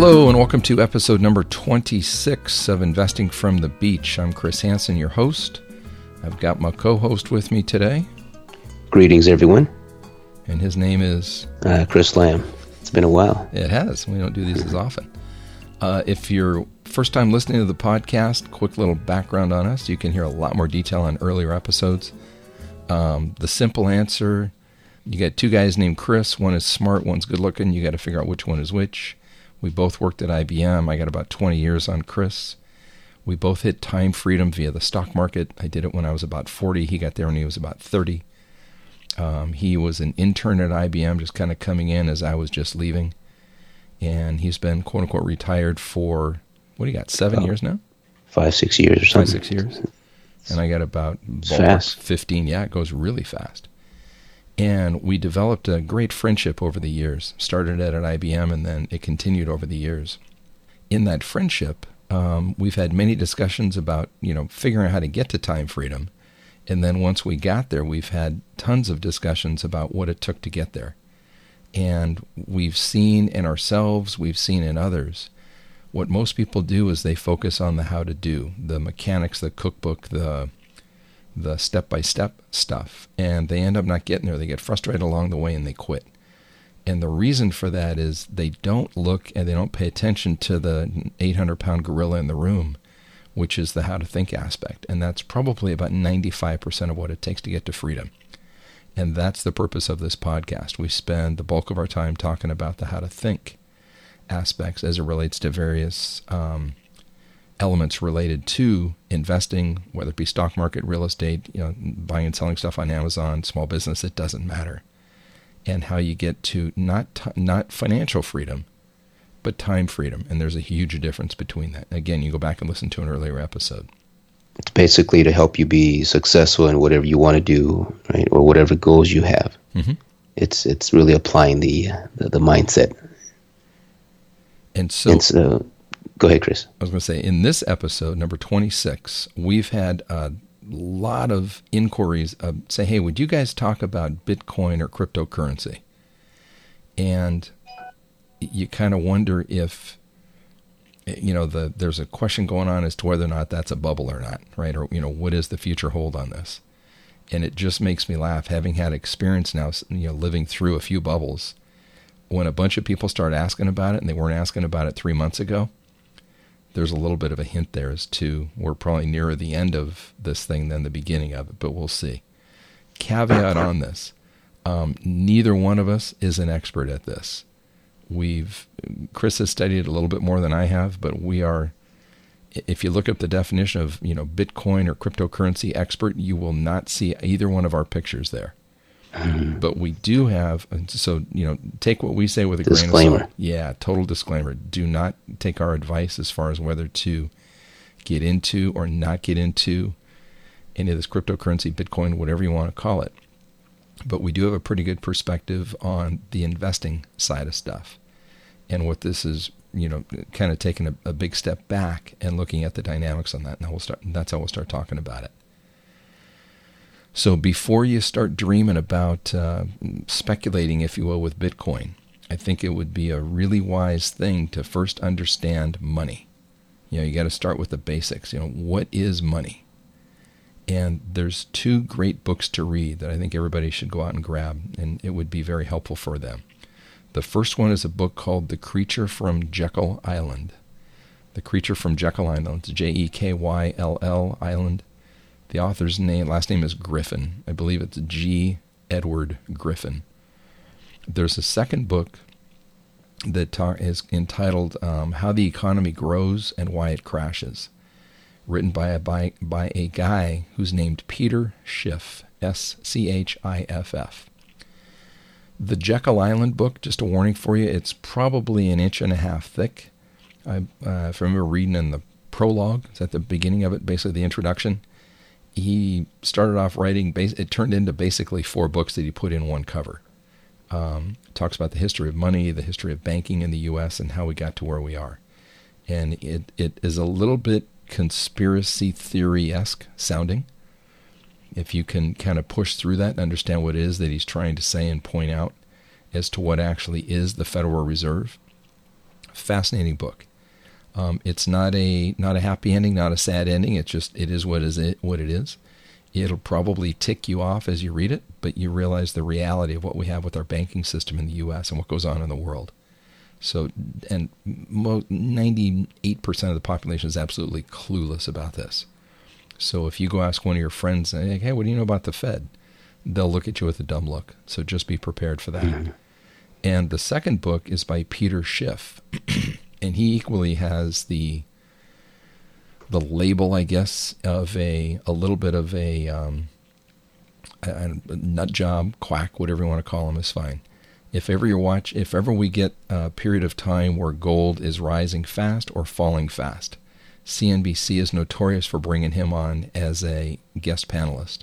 Hello, and welcome to episode number 26 of Investing from the Beach. I'm Chris Hansen, your host. I've got my co host with me today, Greetings, everyone. and his name is. Uh, Chris Lamb. It's been a while. It has. We don't do these as often. Uh, if you're first time listening to the podcast, quick little background on us. You can hear a lot more detail on earlier episodes. Um, the simple answer you got two guys named Chris. One is smart, one's good looking. You got to figure out which one is which. We both worked at IBM. I got about 20 years on Chris. We both hit time freedom via the stock market. I did it when I was about 40. He got there when he was about 30. Um, he was an intern at IBM, just kind of coming in as I was just leaving. And he's been, quote unquote, retired for, what do you got, seven Oh. years now? Five, six years or something. Five, six years. And I got about fast. 15. Yeah, it goes really fast. And we developed a great friendship over the years. Started at, at IBM and then it continued over the years. In that friendship, um, we've had many discussions about, you know, figuring out how to get to time freedom. And then once we got there, we've had tons of discussions about what it took to get there. And we've seen in ourselves, we've seen in others, what most people do is they focus on the how to do, the mechanics, the cookbook, the the step by step stuff, and they end up not getting there. They get frustrated along the way and they quit. And the reason for that is they don't look and they don't pay attention to the 800 pound gorilla in the room, which is the how to think aspect. And that's probably about 95% of what it takes to get to freedom. And that's the purpose of this podcast. We spend the bulk of our time talking about the how to think aspects as it relates to various um, elements related to investing, whether it be stock market, real estate, you know, buying and selling stuff on Amazon, small business, it doesn't matter. And how you get to not ti not financial freedom, but time freedom. And there's a huge difference between that. Again, you go back and listen to an earlier episode. It's basically to help you be successful in whatever you want to do, right, or whatever goals you have. Mhm. It's it's really applying the the, the mindset. And so, and so, go ahead, Chris. I was going to say, in this episode, number 26, we've had a lot of inquiries of say, hey, would you guys talk about Bitcoin or cryptocurrency? And you kind of wonder if, you know, the there's a question going on as to whether or not that's a bubble or not, right? Or, you know, what is the future hold on this? And it just makes me laugh, having had experience now, you know, living through a few bubbles. When a bunch of people start asking about it and they weren't asking about it three months ago, there's a little bit of a hint there as to we're probably nearer the end of this thing than the beginning of it, but we'll see. Caveat on this um, neither one of us is an expert at this. We've, Chris has studied it a little bit more than I have, but we are, if you look up the definition of, you know, Bitcoin or cryptocurrency expert, you will not see either one of our pictures there. But we do have, uh, so, you know, take what we say with a grain of salt. Yeah, total disclaimer. Do not take our advice as far as whether to get into or not get into any of this cryptocurrency, Bitcoin, whatever you want to call it. But we do have a pretty good perspective on the investing side of stuff. And what this is, you know, kind of taking a, a big step back and looking at the dynamics on that. Now we'll start, that's how we'll start talking about it. So before you start dreaming about uh, speculating, if you will, with Bitcoin, I think it would be a really wise thing to first understand money. You know, you got to start with the basics. You know, what is money? And there's two great books to read that I think everybody should go out and grab, and it would be very helpful for them. The first one is a book called The Creature from Jekyll Island. The Creature from Jekyll Island. J E K Y L L Island. The author's name, last name is Griffin. I believe it's G. Edward Griffin. There's a second book that ta- is entitled um, "How the Economy Grows and Why It Crashes," written by a by, by a guy who's named Peter Schiff, S C H I F F. The Jekyll Island book, just a warning for you, it's probably an inch and a half thick. I, uh, I remember reading in the prologue, it's at the beginning of it, basically the introduction he started off writing. It turned into basically four books that he put in one cover. Um, talks about the history of money, the history of banking in the U.S., and how we got to where we are. And it, it is a little bit conspiracy theory esque sounding. If you can kind of push through that and understand what it is that he's trying to say and point out as to what actually is the Federal Reserve, Fascinating book. Um, it's not a not a happy ending, not a sad ending. It's just it is what is it what it is. It'll probably tick you off as you read it, but you realize the reality of what we have with our banking system in the U.S. and what goes on in the world. So, and 98% of the population is absolutely clueless about this. So, if you go ask one of your friends, hey, what do you know about the Fed? They'll look at you with a dumb look. So, just be prepared for that. Mm-hmm. And the second book is by Peter Schiff. and he equally has the the label, I guess, of a a little bit of a, um, a, a nut job, quack, whatever you want to call him, is fine. If ever you watch, if ever we get a period of time where gold is rising fast or falling fast, CNBC is notorious for bringing him on as a guest panelist.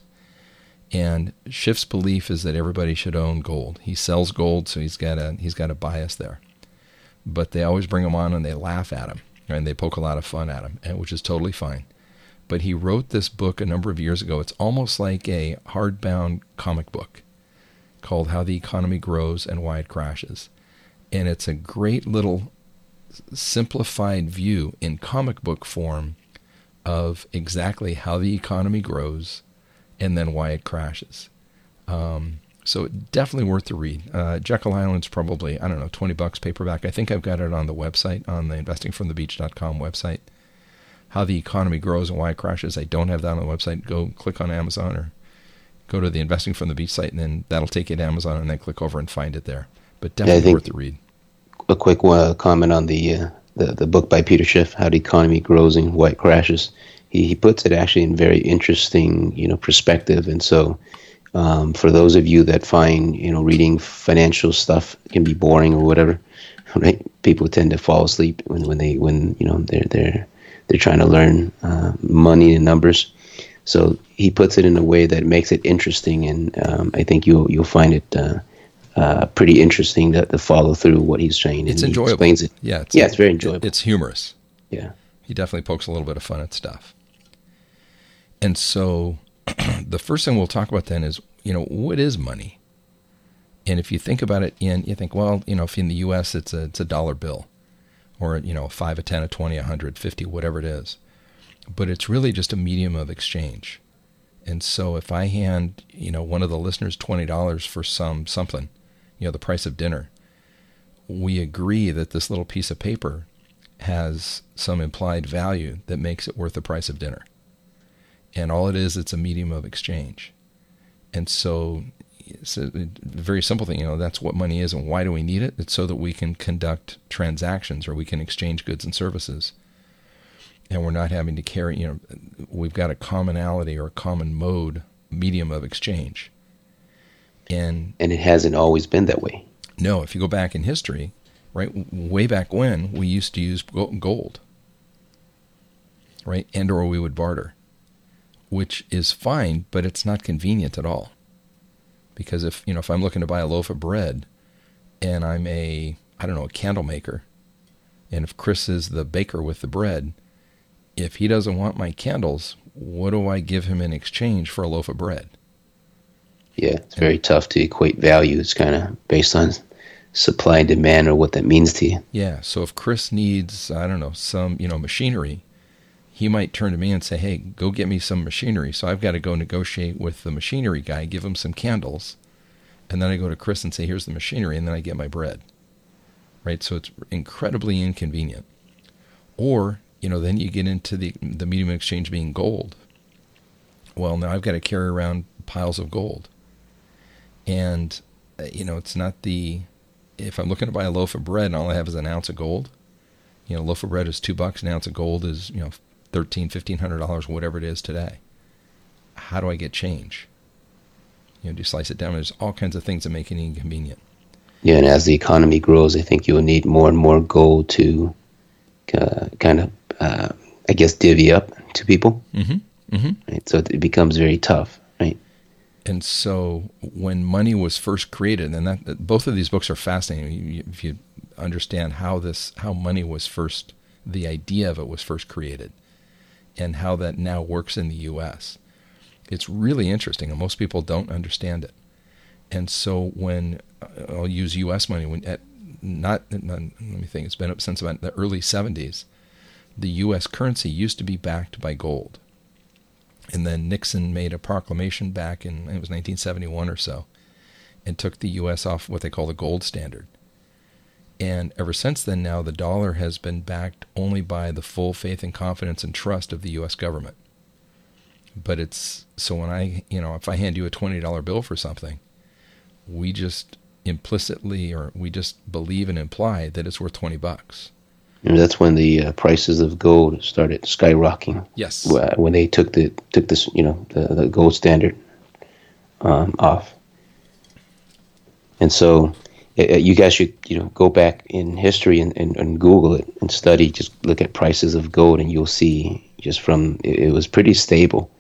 And Schiff's belief is that everybody should own gold. He sells gold, so he's got a he's got a bias there. But they always bring him on and they laugh at him and they poke a lot of fun at him, which is totally fine. But he wrote this book a number of years ago. It's almost like a hardbound comic book called How the Economy Grows and Why It Crashes. And it's a great little simplified view in comic book form of exactly how the economy grows and then why it crashes. Um, so definitely worth the read. Uh, Jekyll Island's probably I don't know twenty bucks paperback. I think I've got it on the website on the investingfromthebeach.com website. How the economy grows and why it crashes. I don't have that on the website. Go click on Amazon or go to the Investing from the Beach site, and then that'll take you to Amazon, and then click over and find it there. But definitely worth the read. A quick uh, comment on the, uh, the the book by Peter Schiff, How the Economy Grows and Why It Crashes. He he puts it actually in very interesting you know perspective, and so um, for those of you that find you know reading financial stuff can be boring or whatever, right? People tend to fall asleep when, when they when you know they're they're they're trying to learn uh, money and numbers. So he puts it in a way that makes it interesting, and um, I think you'll you'll find it uh, uh, pretty interesting to, to, follow through what he's saying. It's enjoyable. explains it. Yeah, it's, yeah, it's very enjoyable. It's humorous. Yeah, he definitely pokes a little bit of fun at stuff. And so the first thing we'll talk about then is, you know, what is money? And if you think about it in, you think, well, you know, if in the U.S. it's a it's a dollar bill, or you know, a five, a ten, a twenty, a hundred, fifty, whatever it is, but it's really just a medium of exchange. And so if I hand, you know, one of the listeners twenty dollars for some something, you know, the price of dinner, we agree that this little piece of paper has some implied value that makes it worth the price of dinner and all it is, it's a medium of exchange. And so it's a very simple thing, you know, that's what money is and why do we need it? It's so that we can conduct transactions or we can exchange goods and services. And we're not having to carry, you know, we've got a commonality or a common mode medium of exchange. And and it hasn't always been that way. No, if you go back in history, right, way back when we used to use gold. Right? And or we would barter which is fine, but it's not convenient at all. Because if you know if I'm looking to buy a loaf of bread, and I'm a I don't know a candle maker, and if Chris is the baker with the bread, if he doesn't want my candles, what do I give him in exchange for a loaf of bread? Yeah, it's very tough to equate value. It's kind of based on supply and demand or what that means to you. Yeah. So if Chris needs, I don't know, some, you know, machinery, he might turn to me and say, "Hey, go get me some machinery." So I've got to go negotiate with the machinery guy, give him some candles, and then I go to Chris and say, "Here's the machinery," and then I get my bread. Right? So it's incredibly inconvenient. Or, you know, then you get into the the medium exchange being gold. Well, now I've got to carry around piles of gold. And uh, you know, it's not the if I'm looking to buy a loaf of bread and all I have is an ounce of gold, you know, a loaf of bread is two bucks, an ounce of gold is, you know, thirteen, fifteen hundred dollars, whatever it is today. How do I get change? You know, do you slice it down? There's all kinds of things that make it inconvenient. Yeah, and as the economy grows, I think you'll need more and more gold to uh, kind of, uh, I guess, divvy up to people. Mm-hmm. Mm-hmm. Right? So it becomes very tough, right? And so when money was first created, and that both of these books are fascinating. If you understand how this, how money was first, the idea of it was first created and how that now works in the U.S. It's really interesting, and most people don't understand it. And so when uh, I'll use U.S. money, when at not, not, let me think, it's been up since about the early 70s. The U.S. currency used to be backed by gold. And then Nixon made a proclamation back in, it was 1971 or so, and took the U.S. off what they call the gold standard. And ever since then, now the dollar has been backed only by the full faith and confidence and trust of the U.S. government. But it's so when I, you know, if I hand you a $20 bill for something, we just implicitly or we just believe and imply that it's worth 20 bucks. And that's when the uh, prices of gold started skyrocketing. Yes. When they took the took this, you know, the, the gold standard um, off. And so you guys should, you know, go back in history and, and, and, Google it and study. Just look at prices of gold, and you'll see just from it, was pretty stable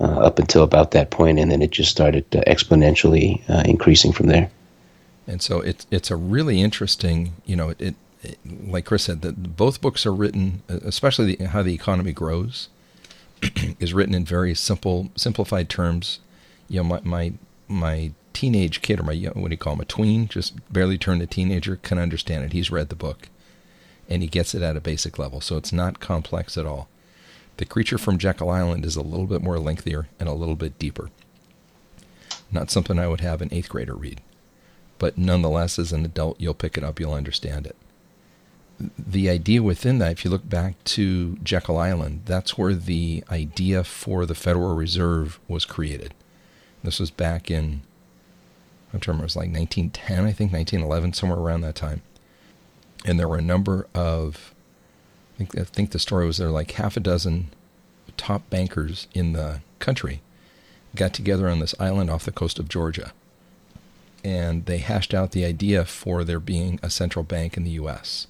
uh, up until about that point, and then it just started uh, exponentially uh, increasing from there. And so it's it's a really interesting, you know, it, it like Chris said that both books are written, especially the, how the economy grows, is written in very simple, simplified terms. You know, my my my teenage kid or my what do you call him a tween, just barely turned a teenager, can understand it. He's read the book, and he gets it at a basic level, so it's not complex at all. The creature from Jekyll Island is a little bit more lengthier and a little bit deeper. Not something I would have an eighth grader read, but nonetheless, as an adult, you'll pick it up, you'll understand it. The idea within that, if you look back to Jekyll Island, that's where the idea for the Federal Reserve was created. This was back in, I'm remember, it was like 1910, I think, 1911, somewhere around that time. And there were a number of I think, I think the story was there were like half a dozen top bankers in the country got together on this island off the coast of Georgia. And they hashed out the idea for there being a central bank in the U.S.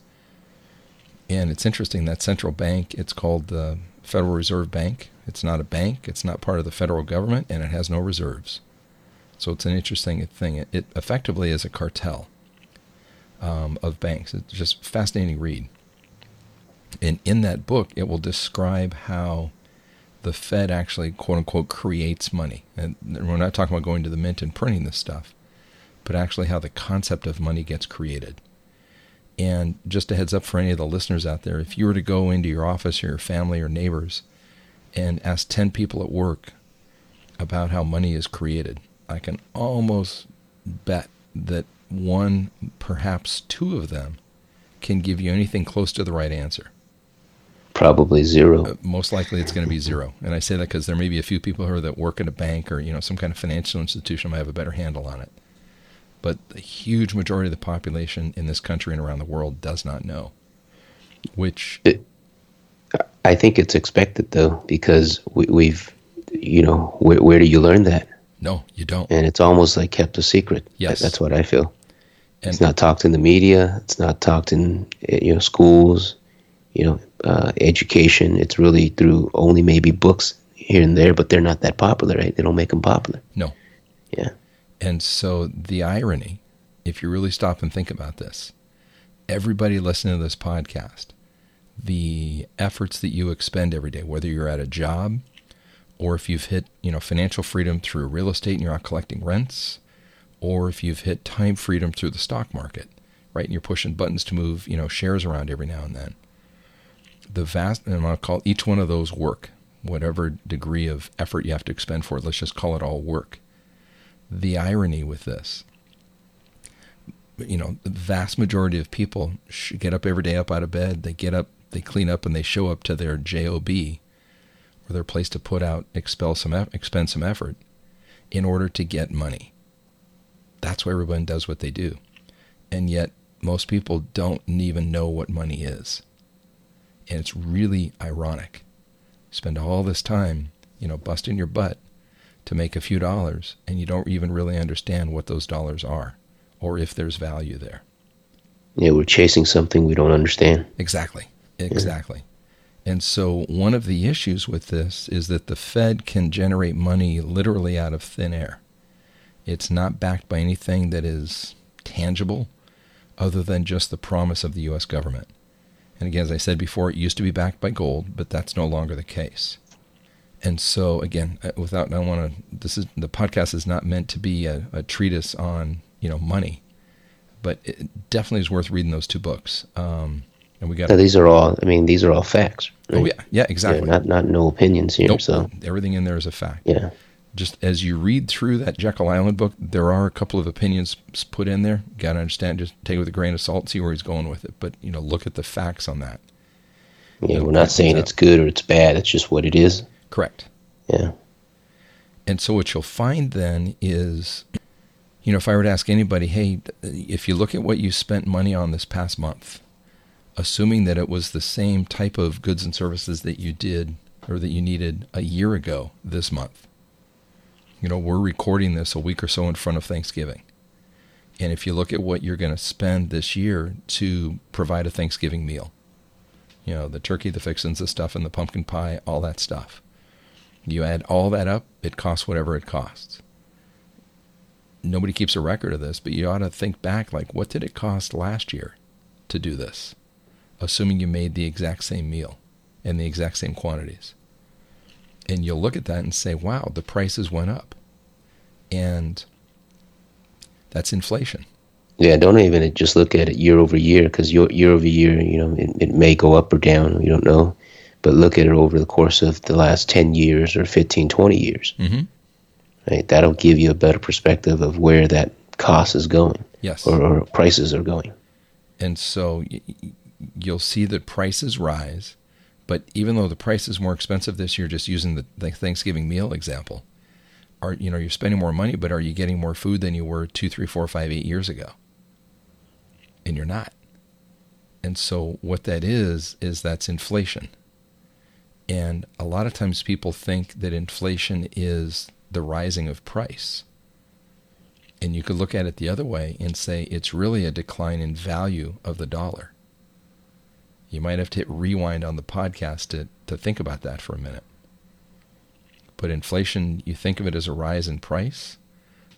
And it's interesting that central bank, it's called the Federal Reserve Bank. It's not a bank, it's not part of the federal government, and it has no reserves. So it's an interesting thing. It, it effectively is a cartel um, of banks. It's just fascinating read. And in that book, it will describe how the Fed actually, quote unquote, creates money. And we're not talking about going to the mint and printing this stuff, but actually how the concept of money gets created. And just a heads up for any of the listeners out there if you were to go into your office or your family or neighbors and ask 10 people at work about how money is created, I can almost bet that one, perhaps two of them, can give you anything close to the right answer probably zero. Uh, most likely, it's going to be zero. And I say that because there may be a few people here that work at a bank or you know some kind of financial institution might have a better handle on it. But the huge majority of the population in this country and around the world does not know. Which it, I think it's expected though, because we, have you know, where, where do you learn that? No, you don't. And it's almost like kept a secret. Yes, that's what I feel. And it's not talked in the media. It's not talked in you know schools you know, uh, education. It's really through only maybe books here and there, but they're not that popular, right? They don't make them popular. No. Yeah. And so the irony, if you really stop and think about this, everybody listening to this podcast, the efforts that you expend every day, whether you're at a job or if you've hit, you know, financial freedom through real estate and you're out collecting rents, or if you've hit time freedom through the stock market, right? And you're pushing buttons to move, you know, shares around every now and then the vast, and I'll call each one of those work, whatever degree of effort you have to expend for it. Let's just call it all work. The irony with this, you know, the vast majority of people get up every day up out of bed. They get up, they clean up, and they show up to their job or their place to put out, expel some, expend some effort in order to get money. That's why everyone does what they do. And yet, most people don't even know what money is. And it's really ironic. Spend all this time, you know, busting your butt to make a few dollars, and you don't even really understand what those dollars are or if there's value there. Yeah, we're chasing something we don't understand. Exactly. Exactly. Yeah. And so, one of the issues with this is that the Fed can generate money literally out of thin air. It's not backed by anything that is tangible other than just the promise of the U.S. government. And again, as I said before, it used to be backed by gold, but that's no longer the case. And so, again, uh, without I want to. This is the podcast is not meant to be a, a treatise on you know money, but it definitely is worth reading those two books. Um, and we got Now, these are all. I mean, these are all facts. oh yeah, yeah, exactly. Yeah, not not no opinions here. Nope. So everything in there is a fact. yeah, Just as you read through that Jekyll Island book, there are a couple of opinions put in there. You got to understand. Just take it with a grain of salt, see where he's going with it. But you know, look at the facts on that. yeah. We're not saying things it's good or it's bad. It's just what it is. Correct. Yeah. And so what you'll find then is, you know, if I were to ask anybody, hey, if you look at what you spent money on this past month, assuming that it was the same type of goods and services that you did or that you needed a year ago this month, you know, we're recording this a week or so in front of Thanksgiving. And if you look at what you're going to spend this year to provide a Thanksgiving meal, you know, the turkey, the fixins, the stuff, and the pumpkin pie, all that stuff. You add all that up, it costs whatever it costs. Nobody keeps a record of this, but you ought to think back like, what did it cost last year to do this? Assuming you made the exact same meal and the exact same quantities. And you'll look at that and say, wow, the prices went up. And that's inflation. Yeah, don't even just look at it year over year because year, year over year, you know, it, it may go up or down. You don't know. But look at it over the course of the last 10 years or 15, 20 years. Mm-hmm. Right? That'll give you a better perspective of where that cost is going Yes. or, or prices are going. And so you'll see that prices rise, but even though the price is more expensive this year, just using the, the Thanksgiving meal example, are you know you're spending more money, but are you getting more food than you were two, three, four, five, eight years ago? And you're not. And so what that is is that's inflation. And a lot of times people think that inflation is the rising of price. And you could look at it the other way and say it's really a decline in value of the dollar. You might have to hit rewind on the podcast to, to think about that for a minute. But inflation, you think of it as a rise in price.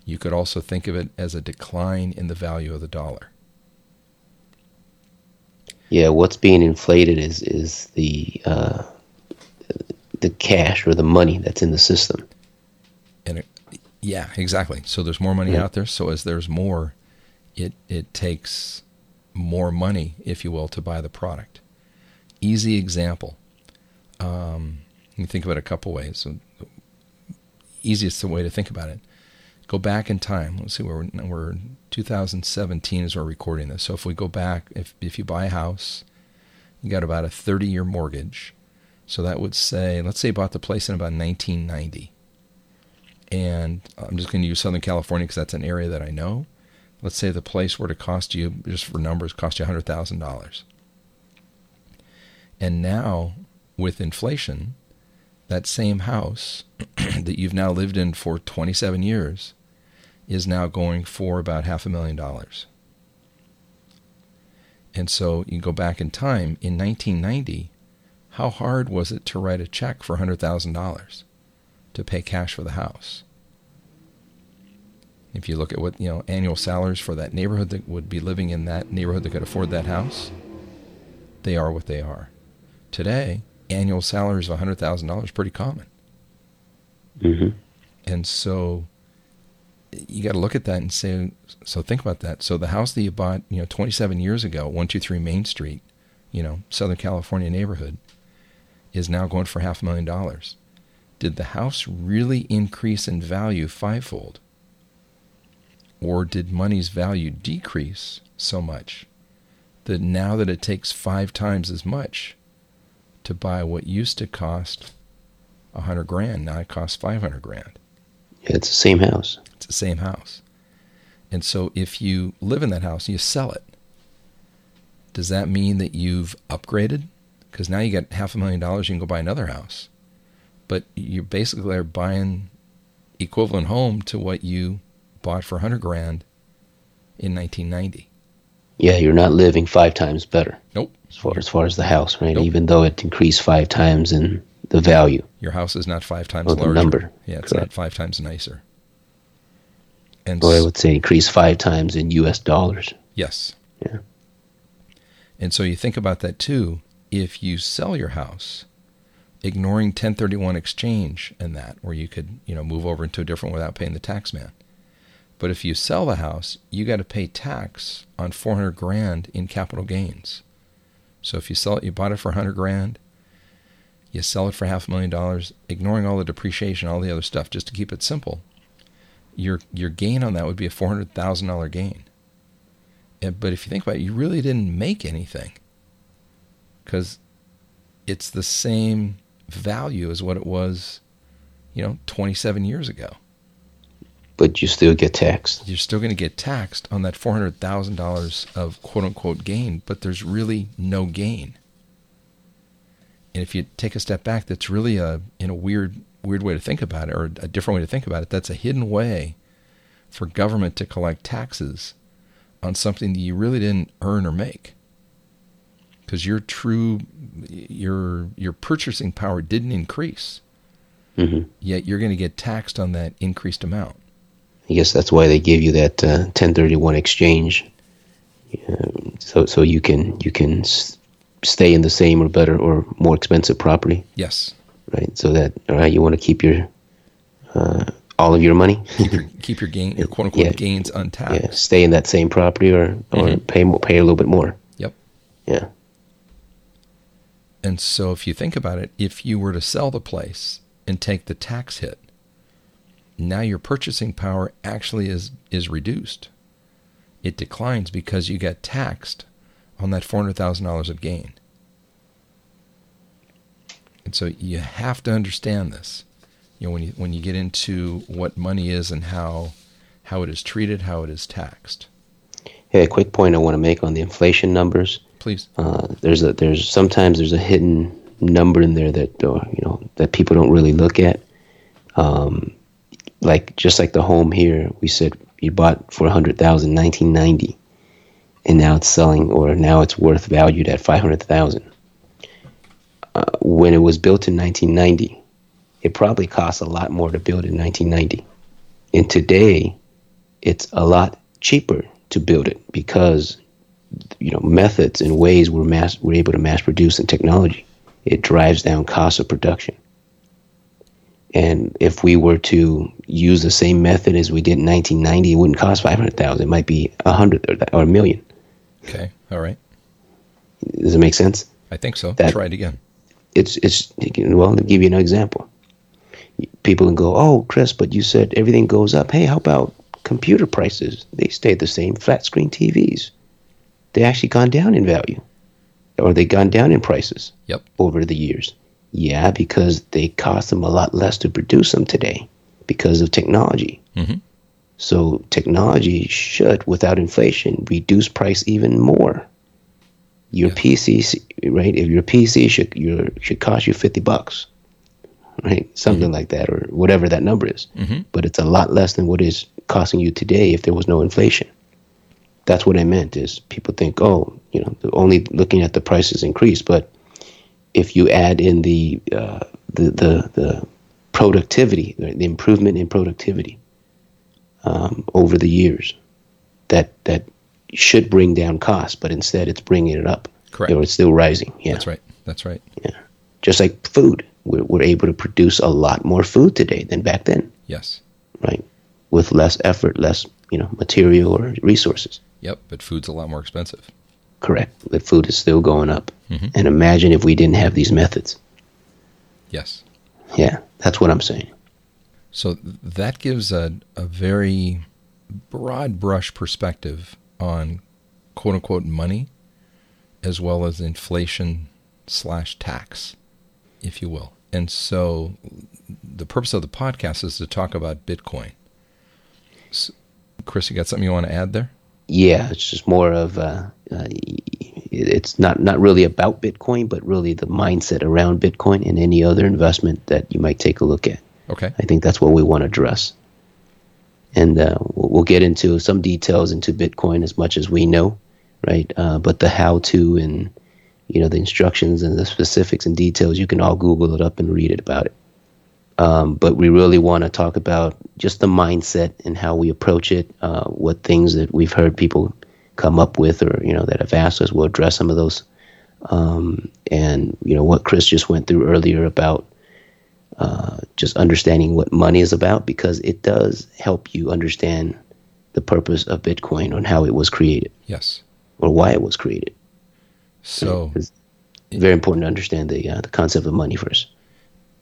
You could also think of it as a decline in the value of the dollar. Yeah, what's being inflated is is the uh, the cash or the money that's in the system. And it, yeah, exactly. So there's more money out there. So as there's more, it it takes more money, if you will, to buy the product. Easy example. Um, you think about it a couple ways. Easiest way to think about it. Go back in time. Let's see where we're, we're 2017 is we're recording this. So if we go back, if if you buy a house, you got about a 30 year mortgage. So that would say, let's say you bought the place in about 1990 and I'm just going to use Southern California because that's an area that I know. Let's say the place were to cost you, just for numbers, cost you $100,000. And now, with inflation, that same house that you've now lived in for 27 years is now going for about half a million dollars. And so you go back in time, in 1990, how hard was it to write a check for $100,000? to pay cash for the house. If you look at what you know annual salaries for that neighborhood that would be living in that neighborhood that could afford that house, they are what they are. Today, annual salaries of hundred thousand dollars pretty common, hmm and so you got to look at that and say, so think about that. So the house that you bought, you know, 27 years ago, 123 Main Street, you know, Southern California neighborhood, is now going for half a million dollars. Did the house really increase in value fivefold? Or did money's value decrease so much that now that it takes five times as much to buy what used to cost a hundred grand, now it costs five hundred grand? Yeah, it's the same house. It's the same house. And so if you live in that house and you sell it, does that mean that you've upgraded? Because now you got half a million dollars, you can go buy another house. But you're basically are buying equivalent home to what you bought for 100 grand in 1990. Yeah, you're not living five times better Nope. as far as far as the house, right? Nope. Even though it increased five times in the value Your house is not five times larger. number. Yeah, it's not five times nicer. And Or I would say increase five times in U.S. dollars. Yes. Yeah. And so you think about that too. If you sell your house, ignoring 1031 exchange and that, where you could, you know, move over into a different without paying the tax man. But if you sell the house, you got to pay tax on 400 grand in capital gains. So if you sell it, you bought it for 100 grand, you sell it for half a million dollars, ignoring all the depreciation, all the other stuff, just to keep it simple. Your your gain on that would be a four hundred thousand dollar gain. And, but if you think about it, you really didn't make anything because it's the same value as what it was, you know, 27 years ago. But you still get taxed. You're still going to get taxed on that $400,000 of quote unquote gain, but there's really no gain. And if you take a step back, that's really a in a weird weird way to think about it, or a different way to think about it. That's a hidden way for government to collect taxes on something that you really didn't earn or make, because your true your your purchasing power didn't increase. Mm-hmm. Yet you're going to get taxed on that increased amount. I guess that's why they give you that uh, 1031 exchange, um, so so you can you can stay in the same or better or more expensive property. Yes. Right. So that all right, you want to keep your uh, all of your money. keep, your, keep your gain, your quote unquote yeah. gains untaxed. Yeah. Stay in that same property or or mm-hmm. pay more, pay a little bit more. Yep. Yeah. And so, if you think about it, if you were to sell the place and take the tax hit, now your purchasing power actually is is reduced. It declines because you get taxed on that $400,000 of gain. And so you have to understand this. You know, when you when you get into what money is and how how it is treated, how it is taxed. Yeah, a quick point I want to make on the inflation numbers. Please. Uh, there's a there's sometimes there's a hidden number in there that uh, you know that people don't really look at. Um, like just like the home here, we said you bought for a hundred thousand, 1990 and now it's selling or now it's worth valued at 500,000. Uh, when it was built in 1990, it probably cost a lot more to build in 1990. And today, it's a lot cheaper to build it because you know methods and ways we're mass we're able to mass produce and technology. It drives down cost of production. And if we were to use the same method as we did in 1990, it wouldn't cost 500,000. It might be a hundred or a million. Okay. All right. Does it make sense? I think so. That, Try it again. It's it's well. To give you an example, people can go, "Oh, Chris, but you said everything goes up. Hey, how about computer prices? They stay the same. Flat screen TVs, they actually gone down in value, or they gone down in prices. Yep. Over the years, yeah, because they cost them a lot less to produce them today because of technology. Mm-hmm. So technology should, without inflation, reduce price even more. Your yeah. PC, right? If your PC should your, should cost you fifty bucks, right? Something mm-hmm. like that, or whatever that number is. Mm-hmm. But it's a lot less than what is costing you today if there was no inflation. That's what I meant. Is people think, oh, you know, only looking at the prices increase, but if you add in the uh, the, the the productivity, the improvement in productivity, um, over the years that that should bring down costs, but instead it's bringing it up. Correct. Or it's still rising. Yeah. That's right. That's right. Yeah. Just like food, we're, we're able to produce a lot more food today than back then. Yes. Right. With less effort, less you know material or resources. Yep. But food's a lot more expensive. Correct. But food is still going up. Mm-hmm. And imagine if we didn't have these methods. Yes. Yeah. That's what I'm saying. So that gives a, a very broad brush perspective on quote unquote money as well as inflation slash tax, if you will. And so the purpose of the podcast is to talk about Bitcoin. So, Chris, you got something you want to add there? Yeah, it's just more of uh, uh, it's not not really about Bitcoin, but really the mindset around Bitcoin and any other investment that you might take a look at. Okay. I think that's what we want to address. And uh, we'll get into some details into Bitcoin as much as we know, right? Uh, but the how to and you know the instructions and the specifics and details, you can all Google it up and read it about it. Um, but we really want to talk about just the mindset and how we approach it. Uh, what things that we've heard people come up with, or you know that have asked us, we'll address some of those. Um, and you know what Chris just went through earlier about uh, just understanding what money is about because it does help you understand the purpose of Bitcoin and how it was created. Yes. Or why it was created. So it's very important to understand the uh, the concept of money first.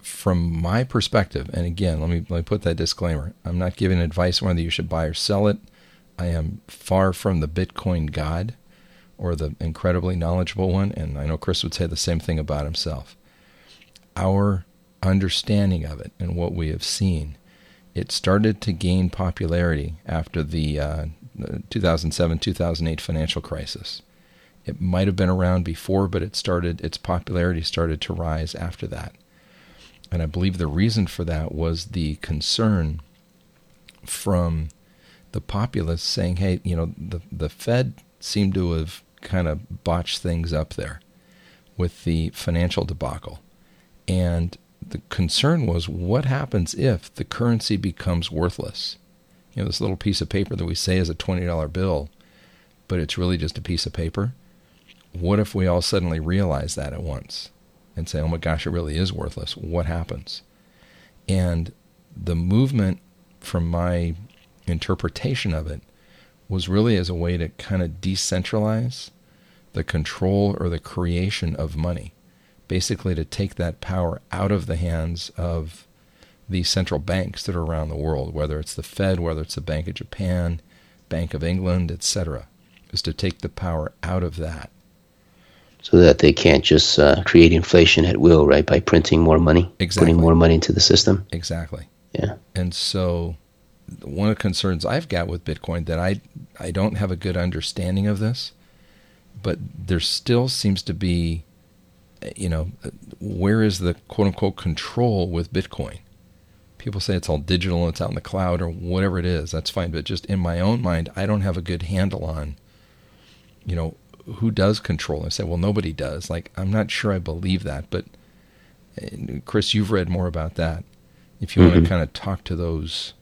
From my perspective, and again, let me let me put that disclaimer: I'm not giving advice on whether you should buy or sell it. I am far from the Bitcoin god or the incredibly knowledgeable one, and I know Chris would say the same thing about himself. Our understanding of it and what we have seen, it started to gain popularity after the uh, 2007 2008 financial crisis. It might have been around before, but it started its popularity started to rise after that. And I believe the reason for that was the concern from the populace saying, "Hey, you know, the the Fed seemed to have kind of botched things up there with the financial debacle." And the concern was what happens if the currency becomes worthless? You know, this little piece of paper that we say is a $20 bill, but it's really just a piece of paper. What if we all suddenly realize that at once and say, oh my gosh, it really is worthless? What happens? And the movement, from my interpretation of it, was really as a way to kind of decentralize the control or the creation of money. Basically, to take that power out of the hands of the central banks that are around the world, whether it's the Fed, whether it's the Bank of Japan, Bank of England, etc., is to take the power out of that so that they can't just uh, create inflation at will, right? By printing more money, exactly. putting more money into the system. Exactly. Yeah. And so, one of the concerns I've got with Bitcoin that I I don't have a good understanding of this, but there still seems to be, you know, where is the quote unquote control with Bitcoin? People say it's all digital and it's out in the cloud or whatever it is. That's fine, but just in my own mind, I don't have a good handle on, you know, who does control? I said, well, nobody does. Like, I'm not sure I believe that, but Chris, you've read more about that. If you mm-hmm. want to kind of talk to those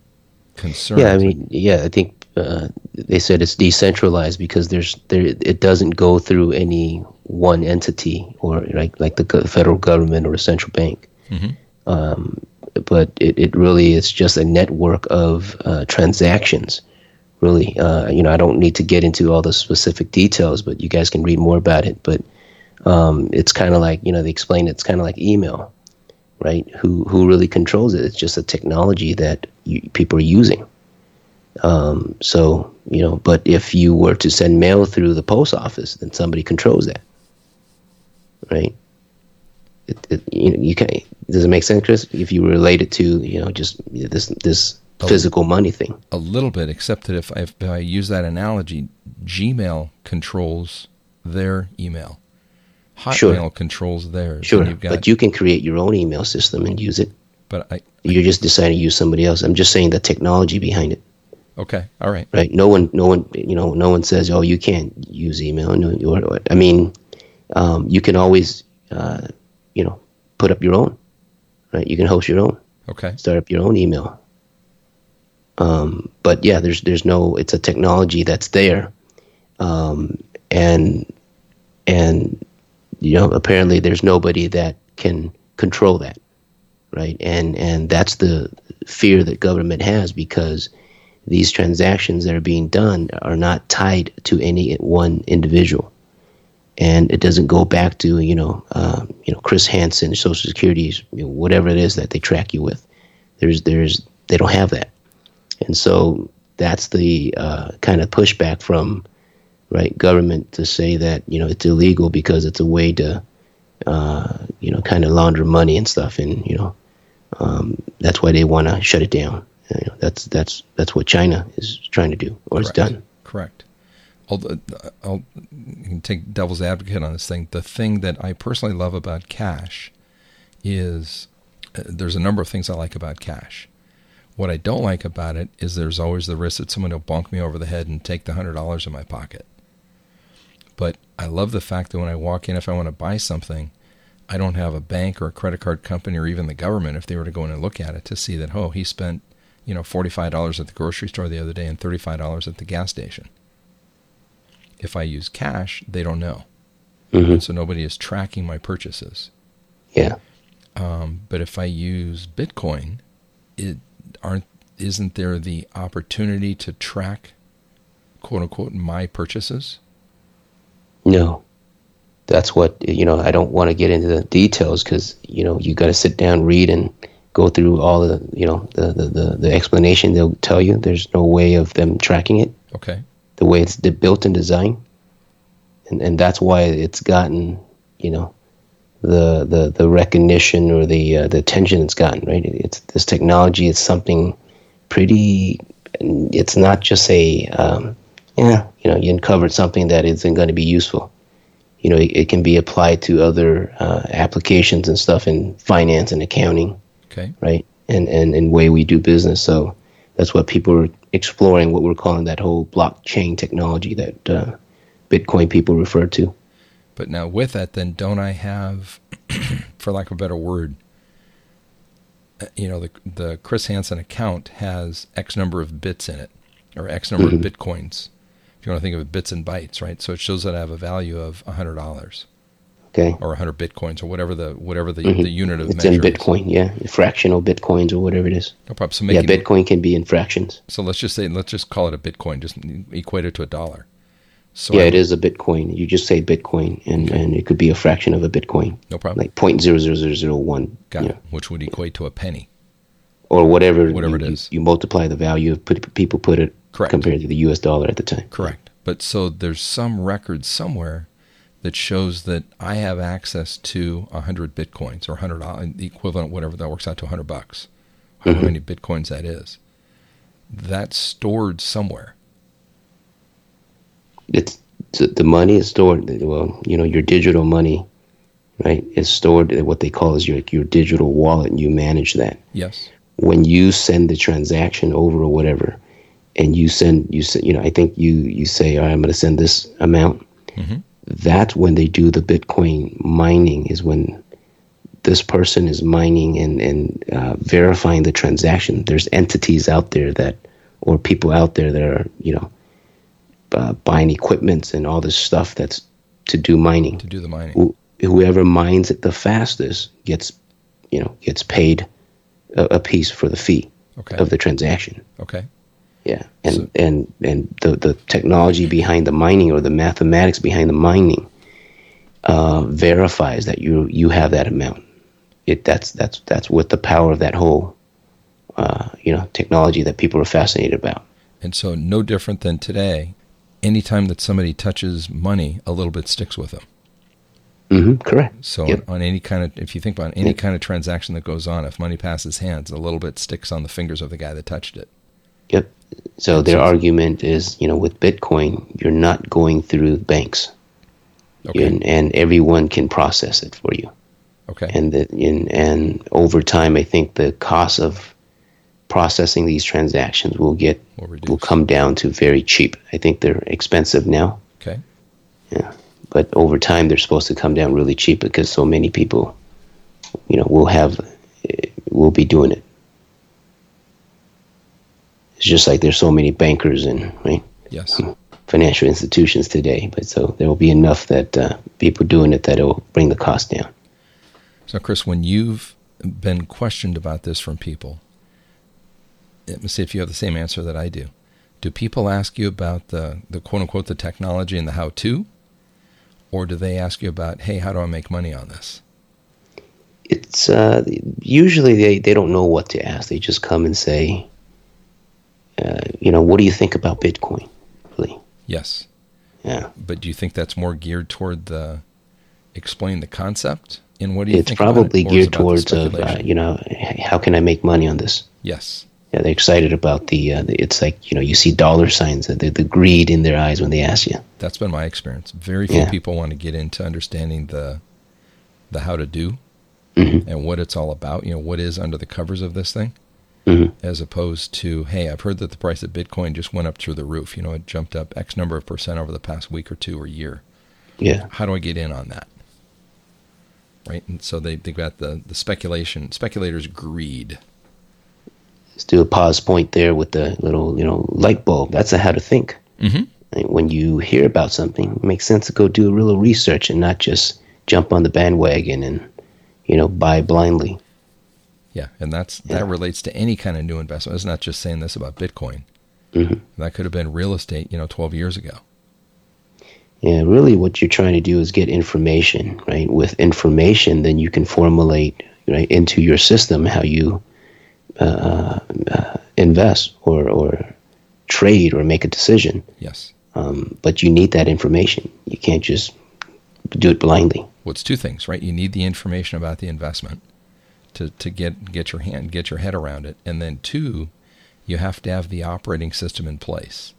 concerns. Yeah, I mean, yeah, I think uh, they said it's decentralized because there's there it doesn't go through any one entity or like like the federal government or a central bank. Mm-hmm. Um, but it, it really is just a network of uh, transactions really. Uh, you know, I don't need to get into all the specific details, but you guys can read more about it. But um, it's kind of like you know they explain it's kind of like email, right? Who who really controls it? It's just a technology that you, people are using. Um, so you know, but if you were to send mail through the post office, then somebody controls that, right? It, it, you know, you can does it make sense, Chris? If you relate it to you know just this this physical money thing. A little bit, except that if I, if I use that analogy, Gmail controls their email. Hotmail sure. controls theirs. Sure, got, but you can create your own email system and use it. But I, you're just deciding to use somebody else. I'm just saying the technology behind it. Okay, all right. Right. No one, no one, you know, no one says, "Oh, you can't use email." No, or, I mean, um, you can always, uh, you know, put up your own. Right. You can host your own. Okay. Start up your own email. Um, but yeah, there's there's no it's a technology that's there, um, and and you know apparently there's nobody that can control that, right? And and that's the fear that government has because these transactions that are being done are not tied to any one individual, and it doesn't go back to you know uh, you know Chris Hansen, Social Security, you know, whatever it is that they track you with. There's there's they don't have that and so that's the uh, kind of pushback from right government to say that you know it's illegal because it's a way to uh, you know kind of launder money and stuff, and you know um, that's why they want to shut it down. You know, that's that's that's what China is trying to do or Correct. has done. Correct. I'll, I'll take devil's advocate on this thing. The thing that I personally love about cash is uh, there's a number of things I like about cash. What I don't like about it is there's always the risk that someone will bonk me over the head and take the hundred dollars in my pocket. But I love the fact that when I walk in, if I want to buy something, I don't have a bank or a credit card company or even the government, if they were to go in and look at it, to see that, oh, he spent, you know, $45 at the grocery store the other day and $35 at the gas station. If I use cash, they don't know. Mm-hmm. So nobody is tracking my purchases. Yeah. Um, but if I use Bitcoin, it aren't isn't there the opportunity to track quote unquote my purchases? No. That's what, you know, I don't want to get into the details because, you know, you got to sit down, read, and go through all the, you know, the, the, the, the explanation they'll tell you. There's no way of them tracking it. Okay. The way it's built and designed. And, and that's why it's gotten, you know, the, the, the recognition or the, uh, the attention it's gotten, right? It's this technology is something pretty, it's not just a, um, yeah, you know, you uncovered something that isn't going to be useful. You know, it, it can be applied to other uh, applications and stuff in finance and accounting, Okay. right? And and and way we do business. So that's what people are exploring. What we're calling that whole blockchain technology that uh, Bitcoin people refer to. But now with that, then don't I have, for lack of a better word, uh, you know, the the Chris Hansen account has X number of bits in it, or X number Mhm. of bitcoins. If you want to think of it bits and bytes, right? So it shows that I have a value of hundred dollars Okay. or hundred bitcoins or whatever the whatever the, Mhm. the unit of It's measure in is. Bitcoin, yeah, fractional bitcoins or whatever it is. No problem. So Yeah, Bitcoin can be in fractions. So let's just say let's just call it a bitcoin. Just equate it to a dollar. So yeah, I- it is a Bitcoin. You just say Bitcoin, and, and it could be a fraction of a Bitcoin, No problem. like point zero zero zero zero one. Got it. Which would equate to a penny. or whatever Whatever you, it is. You, you multiply the value of put, people put it Correct. compared to the U.S. dollar at the time. Correct. But so there's some record somewhere that shows that I have access to 100 bitcoins or 100 the equivalent, whatever that works out to 100 bucks, however Mhm. many bitcoins that is. That's stored somewhere. It's the the money is stored. Well, you know, your digital money, right, is stored at what they call as your your digital wallet, and you manage that. Yes. When you send the transaction over or whatever, and you send you send, you know, I think you you say, All right, I'm going to send this amount. Mhm. That's when they do the Bitcoin mining. Is when this person is mining and and uh, verifying the transaction. There's entities out there that, or people out there that are you know uh, buying equipments and all this stuff that's to do mining. To do the mining. Who, whoever mines it the fastest gets, you know, gets paid a, a piece for the fee Okay. of the transaction. Okay. Yeah, and So- and and the the technology behind the mining or the mathematics behind the mining uh, verifies that you you have that amount. It that's that's that's what the power of that whole uh, you know technology that people are fascinated about. And so no different than today. Anytime that somebody touches money, a little bit sticks with them. hmm correct. So Yep. on any kind of, if you think about any Yep. kind of transaction that goes on, if money passes hands, a little bit sticks on the fingers of the guy that touched it. Yep. So their So- argument is, you know, with Bitcoin, you're not going through banks, Okay. and, and everyone can process it for you. okay. And that, in, and over time, I think the cost of processing these transactions will get Will come down to very cheap. I think they're expensive now, okay. yeah, but over time they're supposed to come down really cheap because so many people, you know, will have eh, will be doing it. It's just like there's so many bankers and right Yes. financial institutions today, but so there will be enough that uh, people doing it that it will bring the cost down. So, Chris, when you've been questioned about this from people, let me see if you have the same answer that I do. Do people ask you about the, the quote unquote the technology and the how to? Or do they ask you about, hey, how do I make money on this? It's uh, usually they, they don't know what to ask. They just come and say, uh, you know, what do you think about Bitcoin? Really? Yes. Yeah. But do you think that's more geared toward the explain the concept? And what do you It's probably it? Or is it geared towards, of, uh, you know, how can I make money on this? yes. Yeah, they're excited about the, uh, the. It's like you know, you see dollar signs, the, the greed in their eyes when they ask you. That's been my experience. Very few Yeah. people want to get into understanding the the how to do Mhm. and what it's all about. You know, what is under the covers of this thing, Mhm. as opposed to, hey, I've heard that the price of Bitcoin just went up through the roof. You know, it jumped up X number of percent over the past week or two or year. Yeah. How do I get in on that? Right, and so they they got the the speculation, speculators' greed. Let's do a pause point there with the little, you know, light bulb. That's a how to think. Mm-hmm. When you hear about something, it makes sense to go do a little research and not just jump on the bandwagon and, you know, buy blindly. Yeah, and that's Yeah. that relates to any kind of new investment. It's not just saying this about Bitcoin. Mm-hmm. That could have been real estate, you know, 12 years ago. Yeah, really what you're trying to do is get information, right? With information, then you can formulate right into your system how you uh, uh, invest or, or trade or make a decision. Yes. Um, but you need that information. You can't just do it blindly. Well, it's two things, right? You need the information about the investment to, to get get your hand get your head around it, and then two, you have to have the operating system in place.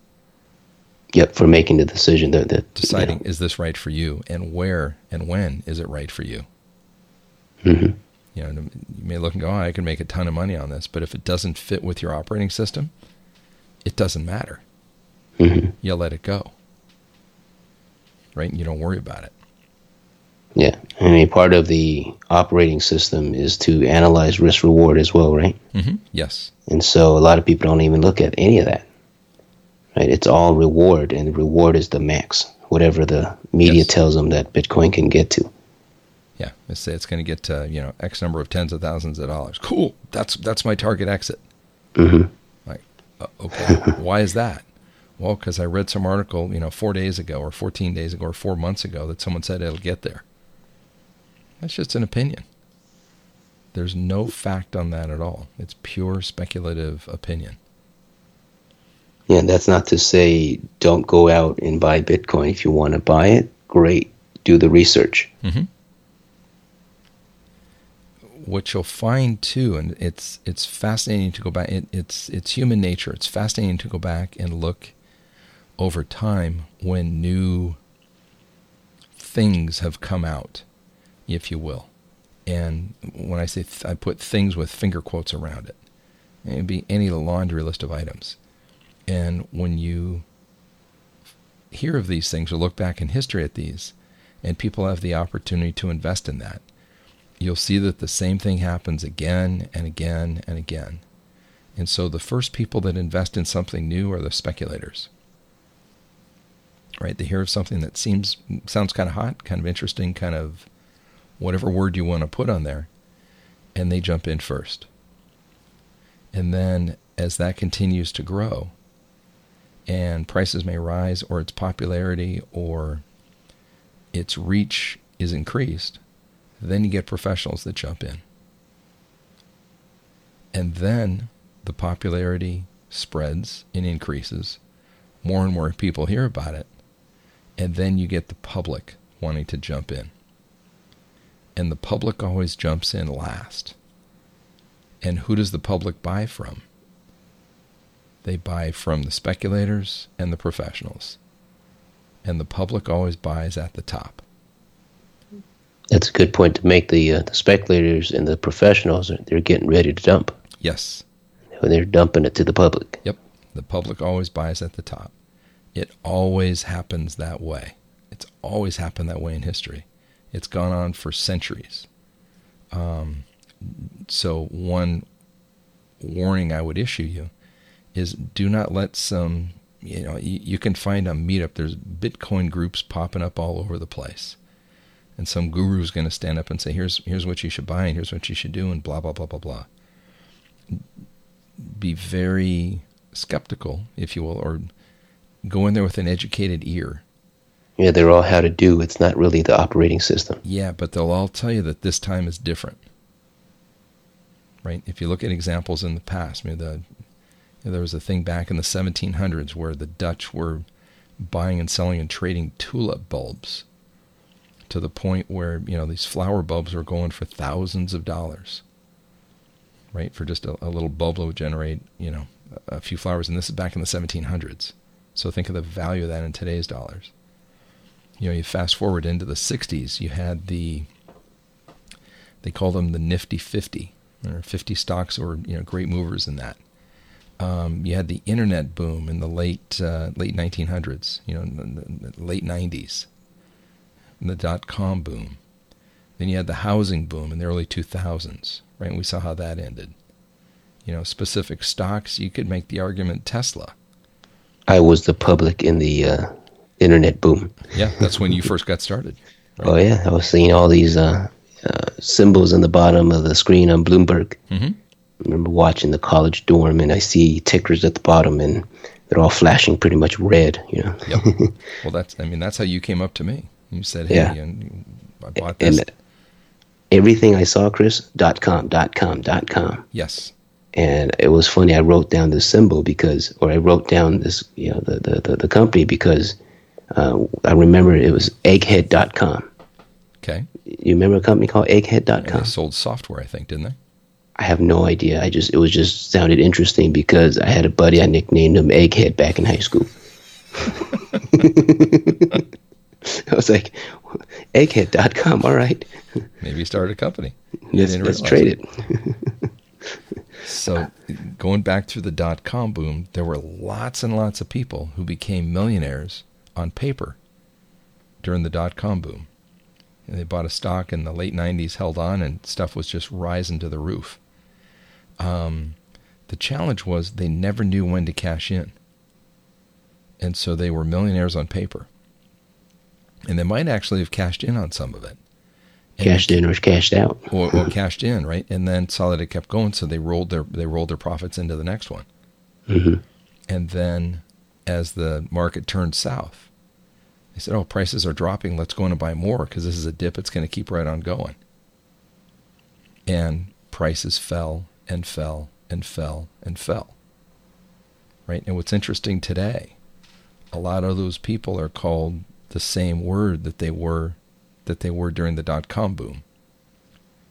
Yep, for making the decision that, that deciding you know. is this right for you, and where and when is it right for you. Mm-hmm. You know, you may look and go, oh, I can make a ton of money on this, but if it doesn't fit with your operating system, it doesn't matter. Mm-hmm. You let it go, right? And You don't worry about it. Yeah, I mean, part of the operating system is to analyze risk reward as well, right? Mm-hmm. Yes. And so a lot of people don't even look at any of that. Right? It's all reward, and reward is the max, whatever the media yes. tells them that Bitcoin can get to. Yeah, let's say it's going to get to you know X number of tens of thousands of dollars. Cool. That's that's my target exit. Mm-hmm. Like, uh, okay, why is that? Well, because I read some article, you know, four days ago, or 14 days ago, or four months ago, that someone said it'll get there. That's just an opinion. There's no fact on that at all. It's pure speculative opinion. Yeah, that's not to say don't go out and buy Bitcoin. If you want to buy it, great. Do the research. Mm-hmm. What you'll find too, and it's it's fascinating to go back. It, it's it's human nature. It's fascinating to go back and look over time when new things have come out if you will. And when I say th- I put things with finger quotes around it, it'd be any laundry list of items. And when you hear of these things or look back in history at these, and people have the opportunity to invest in that, you'll see that the same thing happens again and again and again. And so the first people that invest in something new are the speculators. Right? They hear of something that seems sounds kind of hot, kind of interesting, kind of whatever word you want to put on there, and they jump in first. And then as that continues to grow, and prices may rise, or its popularity or its reach is increased, then you get professionals that jump in. And then the popularity spreads and increases. More and more people hear about it. And then you get the public wanting to jump in and the public always jumps in last. And who does the public buy from? They buy from the speculators and the professionals. And the public always buys at the top. That's a good point to make. The, uh, the speculators and the professionals, they're getting ready to dump. Yes. When They're dumping it to the public. Yep. The public always buys at the top. It always happens that way. It's always happened that way in history. It's gone on for centuries. Um, so, one warning I would issue you is do not let some, you know, you, you can find a meetup, there's Bitcoin groups popping up all over the place. And some guru is going to stand up and say, here's, here's what you should buy and here's what you should do, and blah, blah, blah, blah, blah. Be very skeptical, if you will, or go in there with an educated ear yeah, they're all how to do. It's not really the operating system. Yeah, but they'll all tell you that this time is different. Right? If you look at examples in the past, I mean, the, you know, there was a thing back in the 1700s where the Dutch were buying and selling and trading tulip bulbs to the point where, you know, these flower bulbs were going for thousands of dollars. Right? For just a, a little bulb that would generate, you know, a few flowers. And this is back in the 1700s. So think of the value of that in today's dollars you know, you fast forward into the 60s, you had the, they called them the Nifty 50. There 50 stocks or, you know, great movers in that. Um, you had the internet boom in the late uh, late 1900s, you know, late 90s, the dot com boom. Then you had the housing boom in the early 2000s, right? And we saw how that ended. You know, specific stocks, you could make the argument Tesla. I was the public in the uh, internet boom. Yeah, that's when you first got started. Right? Oh yeah, I was seeing all these uh, uh, symbols in the bottom of the screen on Bloomberg. Mm-hmm. I remember watching the college dorm, and I see tickers at the bottom, and they're all flashing pretty much red. You know. Yep. well, that's I mean that's how you came up to me. You said, "Hey, Yeah. and I bought this." and everything I saw, Chris, dot com, dot com, dot com. yes. And it was funny. I wrote down this symbol because, or I wrote down this, you know, the the the, the company because uh, I remember it was egghead.com. Okay. You remember a company called egghead.com? they sold software, I think, didn't they? I have no idea. I just it was just sounded interesting because I had a buddy I nicknamed him Egghead back in high school. I was like, egghead.com, all right. Maybe you started a company. Let's, let's trade it. it. So, going back through the dot com boom, there were lots and lots of people who became millionaires on paper during the dot com boom. And they bought a stock in the late 90s, held on, and stuff was just rising to the roof. Um, the challenge was they never knew when to cash in. And so they were millionaires on paper. And they might actually have cashed in on some of it. And Cashed in or cashed out. or, or cashed in, right? And then saw that it kept going, so they rolled their they rolled their profits into the next one. hmm And then, as the market turned south, they said, "Oh, prices are dropping. Let's go in and buy more because this is a dip. It's going to keep right on going." And prices fell and fell and fell and fell. Right. And what's interesting today, a lot of those people are called the same word that they were that they were during the dot com boom.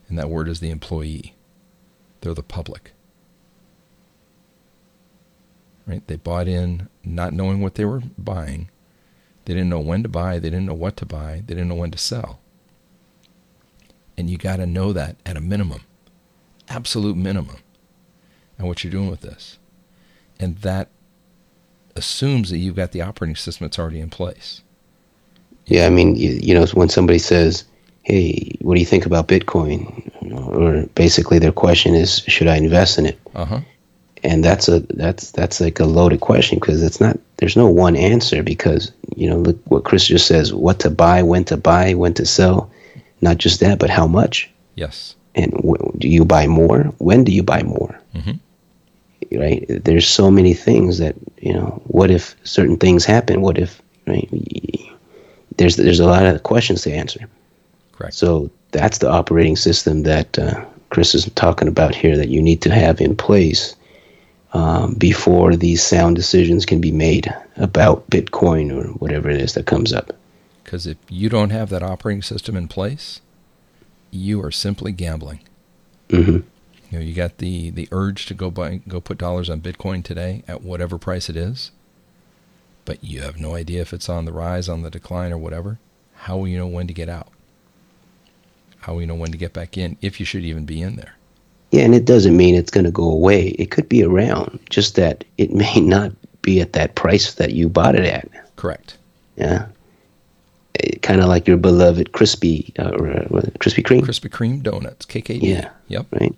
And that word is the employee. They're the public. Right? They bought in not knowing what they were buying. They didn't know when to buy, they didn't know what to buy, they didn't know when to sell. And you got to know that at a minimum. Absolute minimum. And what you're doing with this. And that assumes that you've got the operating system that's already in place. Yeah, I mean, you, you know, when somebody says, "Hey, what do you think about Bitcoin?" or basically their question is, "Should I invest in it?" Uh-huh. And that's a that's that's like a loaded question because it's not. There's no one answer because you know look what Chris just says: what to buy, when to buy, when to sell. Not just that, but how much. Yes. And wh- do you buy more? When do you buy more? Mhm. Right? There's so many things that you know. What if certain things happen? What if right? There's there's a lot of questions to answer. Correct. So that's the operating system that uh, Chris is talking about here that you need to have in place um, before these sound decisions can be made about Bitcoin or whatever it is that comes up. Because if you don't have that operating system in place, you are simply gambling. hmm You know, you got the, the urge to go buy go put dollars on Bitcoin today at whatever price it is, but you have no idea if it's on the rise, on the decline, or whatever. How will you know when to get out? How will you know when to get back in if you should even be in there? Yeah, and it doesn't mean it's going to go away. It could be around, just that it may not be at that price that you bought it at. Correct. Yeah, kind of like your beloved crispy uh, or uh, Krispy Kreme. Krispy Kreme donuts, KKD. Yeah. Yep. right?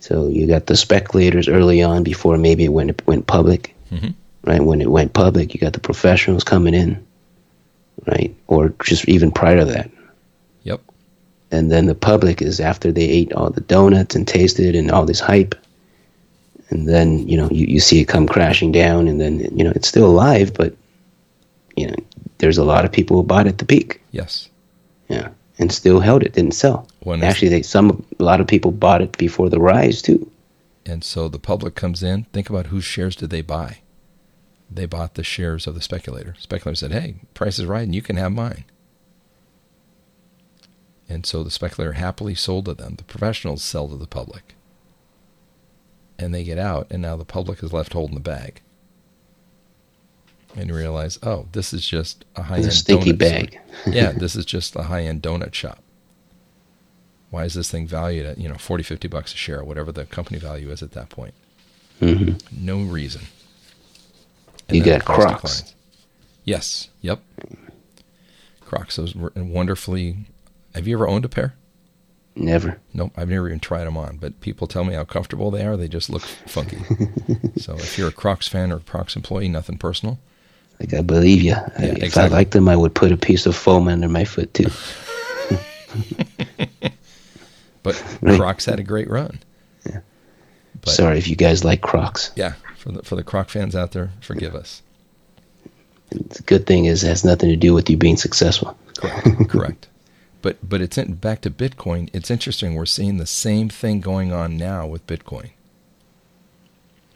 So you got the speculators early on before maybe it went went public, Mhm. Right? When it went public, you got the professionals coming in, right? Or just even prior to that, Yep. and then the public is after they ate all the donuts and tasted and all this hype, and then you know you, you see it come crashing down, and then you know it's still alive, but you know there's a lot of people who bought at the peak, Yes. yeah, and still held it, didn't sell. When Actually, they some a lot of people bought it before the rise too. And so the public comes in. Think about whose shares did they buy? They bought the shares of the speculator. Speculator said, "Hey, price is right, and you can have mine." And so the speculator happily sold to them. The professionals sell to the public, and they get out, and now the public is left holding the bag. And you realize, oh, this is just a high-end It's a stinky donut bag. yeah, this is just a high-end donut shop. Why is this thing valued at, you know, 40, 50 bucks a share, whatever the company value is at that point? hmm No reason. You got Crocs. declines. Yes. Yep. Crocs. Those were wonderfully. Have you ever owned a pair? Never. Nope. I've never even tried them on, but people tell me how comfortable they are. They just look funky. so if you're a Crocs fan or a Crocs employee, nothing personal. Like I believe you. if exactly. I liked them, I would put a piece of foam under my foot too. But Right. Crocs had a great run. Yeah. But Sorry if you guys like Crocs. yeah, For the for the Croc fans out there, forgive us. The good thing is it has nothing to do with you being successful. Correct. Correct. But but it's in, back to Bitcoin. It's interesting. We're seeing the same thing going on now with Bitcoin.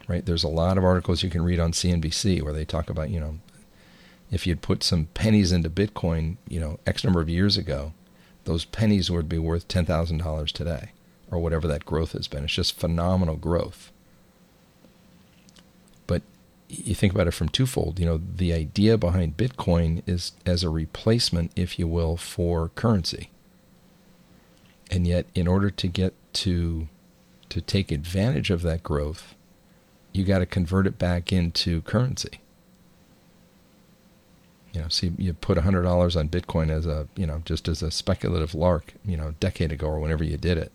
Right. There's a lot of articles you can read on CNBC where they talk about you know if you'd put some pennies into Bitcoin, you know, X number of years ago, those pennies would be worth ten thousand dollars today, or whatever that growth has been. It's just phenomenal growth. You think about it from twofold. You know, the idea behind Bitcoin is as a replacement, if you will, for currency. And yet, in order to get to to take advantage of that growth, you got to convert it back into currency. You know, see, you put hundred dollars on Bitcoin as a, you know, just as a speculative lark, you know, a decade ago or whenever you did it,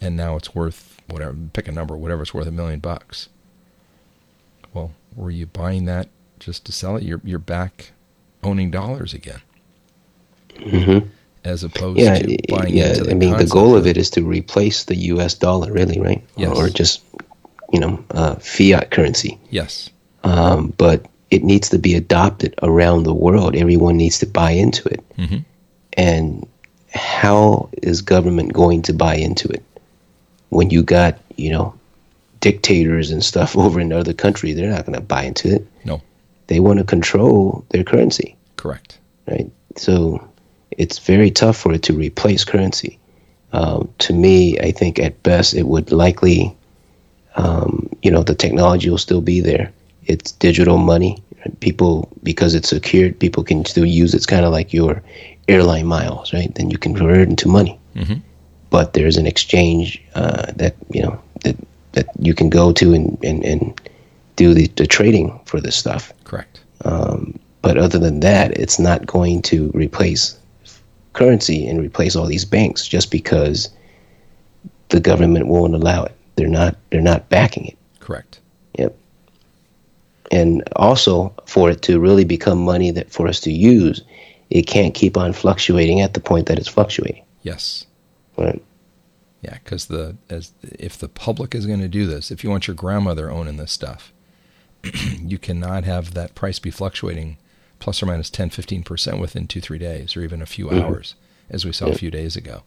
and now it's worth whatever. Pick a number, whatever it's worth, a million bucks. Well, were you buying that just to sell it? You're you're back owning dollars again, mm-hmm. as opposed yeah, to buying yeah. into the I mean, the goal of it is to replace the U.S. dollar, really, right? Yes. Or just, you know, uh, fiat currency. Yes, Um, but it needs to be adopted around the world. Everyone needs to buy into it. Mhm. And how is government going to buy into it when you got, you know, dictators and stuff over in other countries? They're not going to buy into it. No. They want to control their currency, correct. right? So it's very tough for it to replace currency. Um, to me, I think at best it would likely, um, you know, the technology will still be there. It's digital money. People, because it's secured, people can still use it. It's kind of like your airline miles, right? Then you can convert it into money. Mhm. But there's an exchange uh, that you know that that you can go to and and, and do the, the trading for this stuff. Correct. Um, but other than that, it's not going to replace currency and replace all these banks just because the government won't allow it. They're not. They're not backing it. Correct. Yep. And also, for it to really become money that for us to use, it can't keep on fluctuating at the point that it's fluctuating. Yes. Right. Yeah, because the as if the public is going to do this, if you want your grandmother owning this stuff, you cannot have that price be fluctuating plus or minus 10, 15 percent within two, three days, or even a few Mhm. hours, as we saw a few days ago.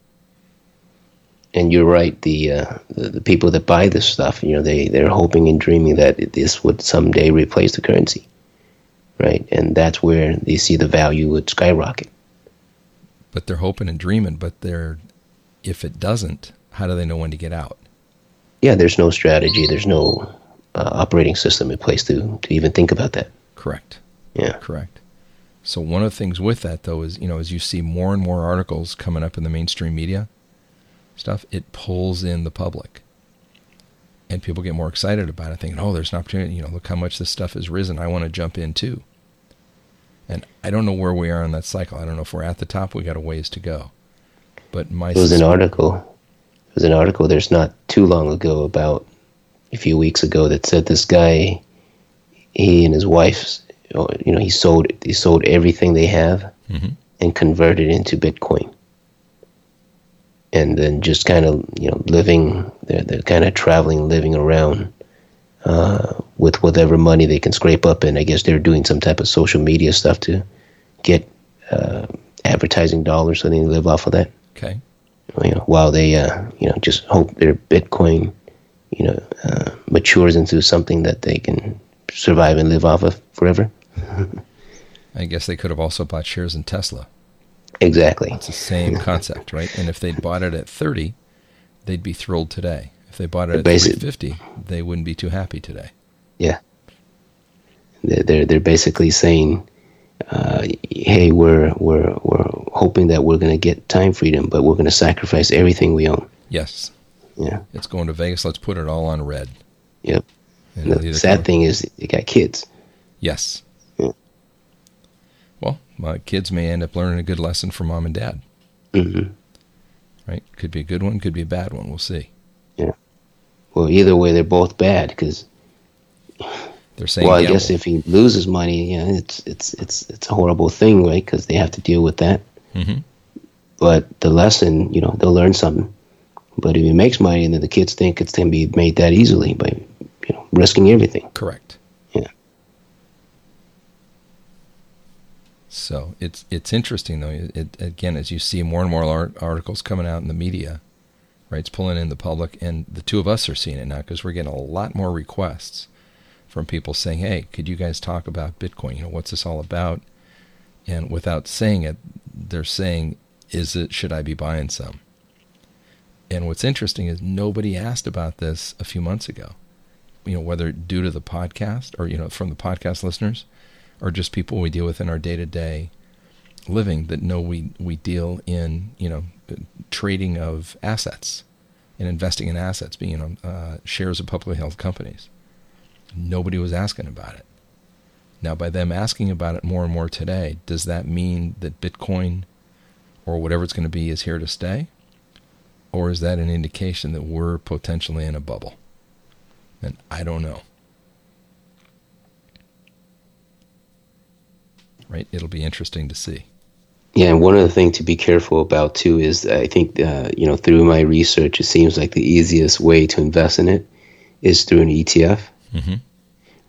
And you're right. The, uh, the the people that buy this stuff, you know, they they're hoping and dreaming that this would someday replace the currency, right? And that's where they see the value would skyrocket. But they're hoping and dreaming. But they're if it doesn't, how do they know when to get out? Yeah, there's no strategy. There's no uh, operating system in place to to even think about that. Correct. Yeah. Correct. So one of the things with that though is you know as you see more and more articles coming up in the mainstream media stuff, it pulls in the public, and people get more excited about it, thinking, "Oh, there's an opportunity. You know, look how much this stuff has risen. I want to jump in too." And I don't know where we are in that cycle. I don't know if we're at the top. We got a ways to go. But my It was an article. Was an article. There's not too long ago, about a few weeks ago, that said this guy, he and his wife, you know, he sold he sold everything they have Mhm. and converted into Bitcoin, and then just kind of you know living. They're they're kind of traveling, living around. Uh, with whatever money they can scrape up, and I guess they're doing some type of social media stuff to get uh, advertising dollars, so they live off of that Okay. You know, while they, uh, you know, just hope their Bitcoin, you know, uh, matures into something that they can survive and live off of forever. I guess they could have also bought shares in Tesla. Exactly. It's the same concept, right? And if they'd bought it at 30, they'd be thrilled today. If they bought it at Basic- 350, they wouldn't be too happy today. Yeah. They're they're, they're basically saying, uh, "Hey, we're we're we're hoping that we're going to get time freedom, but we're going to sacrifice everything we own." Yes, Yeah. it's going to Vegas. Let's put it all on red. Yep. And the sad come- thing is, they got kids. Yes. Yeah. Well, my kids may end up learning a good lesson from mom and dad, hmm right? Could be a good one, could be a bad one. We'll see. Yeah. Well, either way, they're both bad because They're saying, well, I yeah, guess if he loses money, yeah, it's it's it's it's a horrible thing, right? Because they have to deal with that. Mhm. But the lesson, you know, they'll learn something. But if he makes money, and then the kids think it's going to be made that easily by you know risking everything. Correct. Yeah. So it's it's interesting though. It, it, again, as you see more and more art, articles coming out in the media, right? It's pulling in the public, and the two of us are seeing it now because we're getting a lot more requests from people saying, "Hey, could you guys talk about Bitcoin? You know, what's this all about?" And without saying it, they're saying, "Is it? Should I be buying some?" And what's interesting is nobody asked about this a few months ago. You know, whether due to the podcast or you know from the podcast listeners, or just people we deal with in our day to day living that know we we deal in you know trading of assets and investing in assets, being you know, uh, shares of publicly held companies. Nobody was asking about it. Now, by them asking about it more and more today, does that mean that Bitcoin or whatever it's going to be is here to stay? Or is that an indication that we're potentially in a bubble? And I don't know. Right? It'll be interesting to see. Yeah, and one other thing to be careful about too is I think uh, you know through my research, it seems like the easiest way to invest in it is through an ETF, mm-hmm.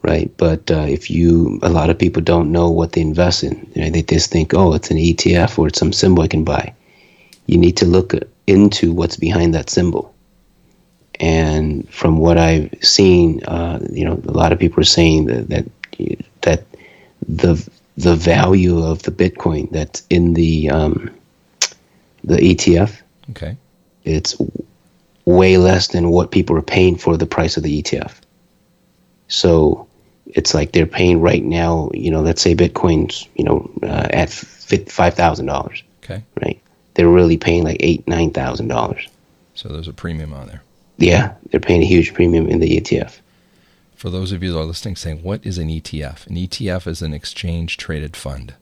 right? But uh, if you, a lot of people don't know what they invest in. You know, they just think, oh, it's an ETF or it's some symbol I can buy. You need to look into what's behind that symbol. And from what I've seen, uh, you know, a lot of people are saying that that, that the the value of the Bitcoin that's in the um, the ETF. Okay. It's way less than what people are paying for the price of the ETF. So it's like they're paying right now. You know, let's say Bitcoin's you know uh, at five thousand dollars. Okay. Right. They're really paying like eight nine thousand dollars. So there's a premium on there. Yeah, they're paying a huge premium in the ETF for those of you that are listening saying, what is an ETF? An ETF is an exchange traded fund.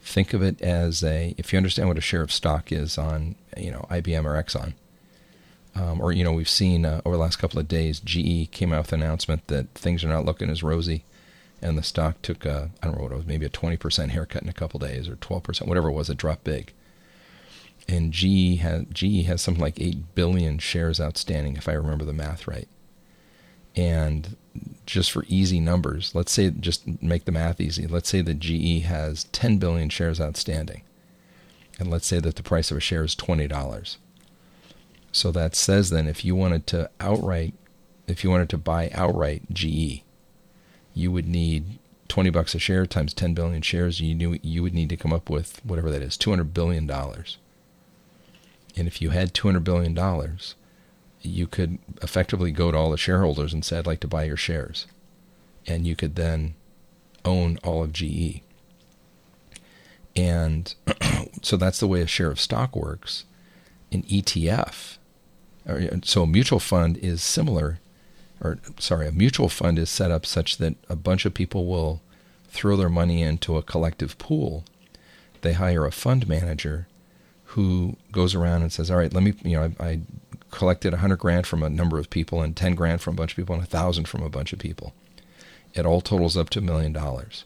Think of it as a, if you understand what a share of stock is on, you know, IBM or Exxon, um, or, you know, we've seen uh, over the last couple of days, GE came out with an announcement that things are not looking as rosy. And the stock took, a, I don't know what it was, maybe a 20% haircut in a couple days or 12%, whatever it was, it dropped big. And GE has, GE has something like 8 billion shares outstanding, if I remember the math right. And just for easy numbers, let's say, just make the math easy. Let's say that GE has 10 billion shares outstanding. And let's say that the price of a share is $20. So that says then if you wanted to outright, if you wanted to buy outright GE, you would need 20 bucks a share times 10 billion shares. You knew you would need to come up with whatever that is, 200 billion dollars. And if you had 200 billion dollars, you could effectively go to all the shareholders and say, I'd like to buy your shares. And you could then own all of GE. And so that's the way a share of stock works. An ETF, so a mutual fund is similar, or sorry, a mutual fund is set up such that a bunch of people will throw their money into a collective pool. They hire a fund manager who goes around and says, "All right, let me, you know, I, I collected 100 grand from a number of people and 10 grand from a bunch of people and 1,000 from a bunch of people. It all totals up to a million dollars.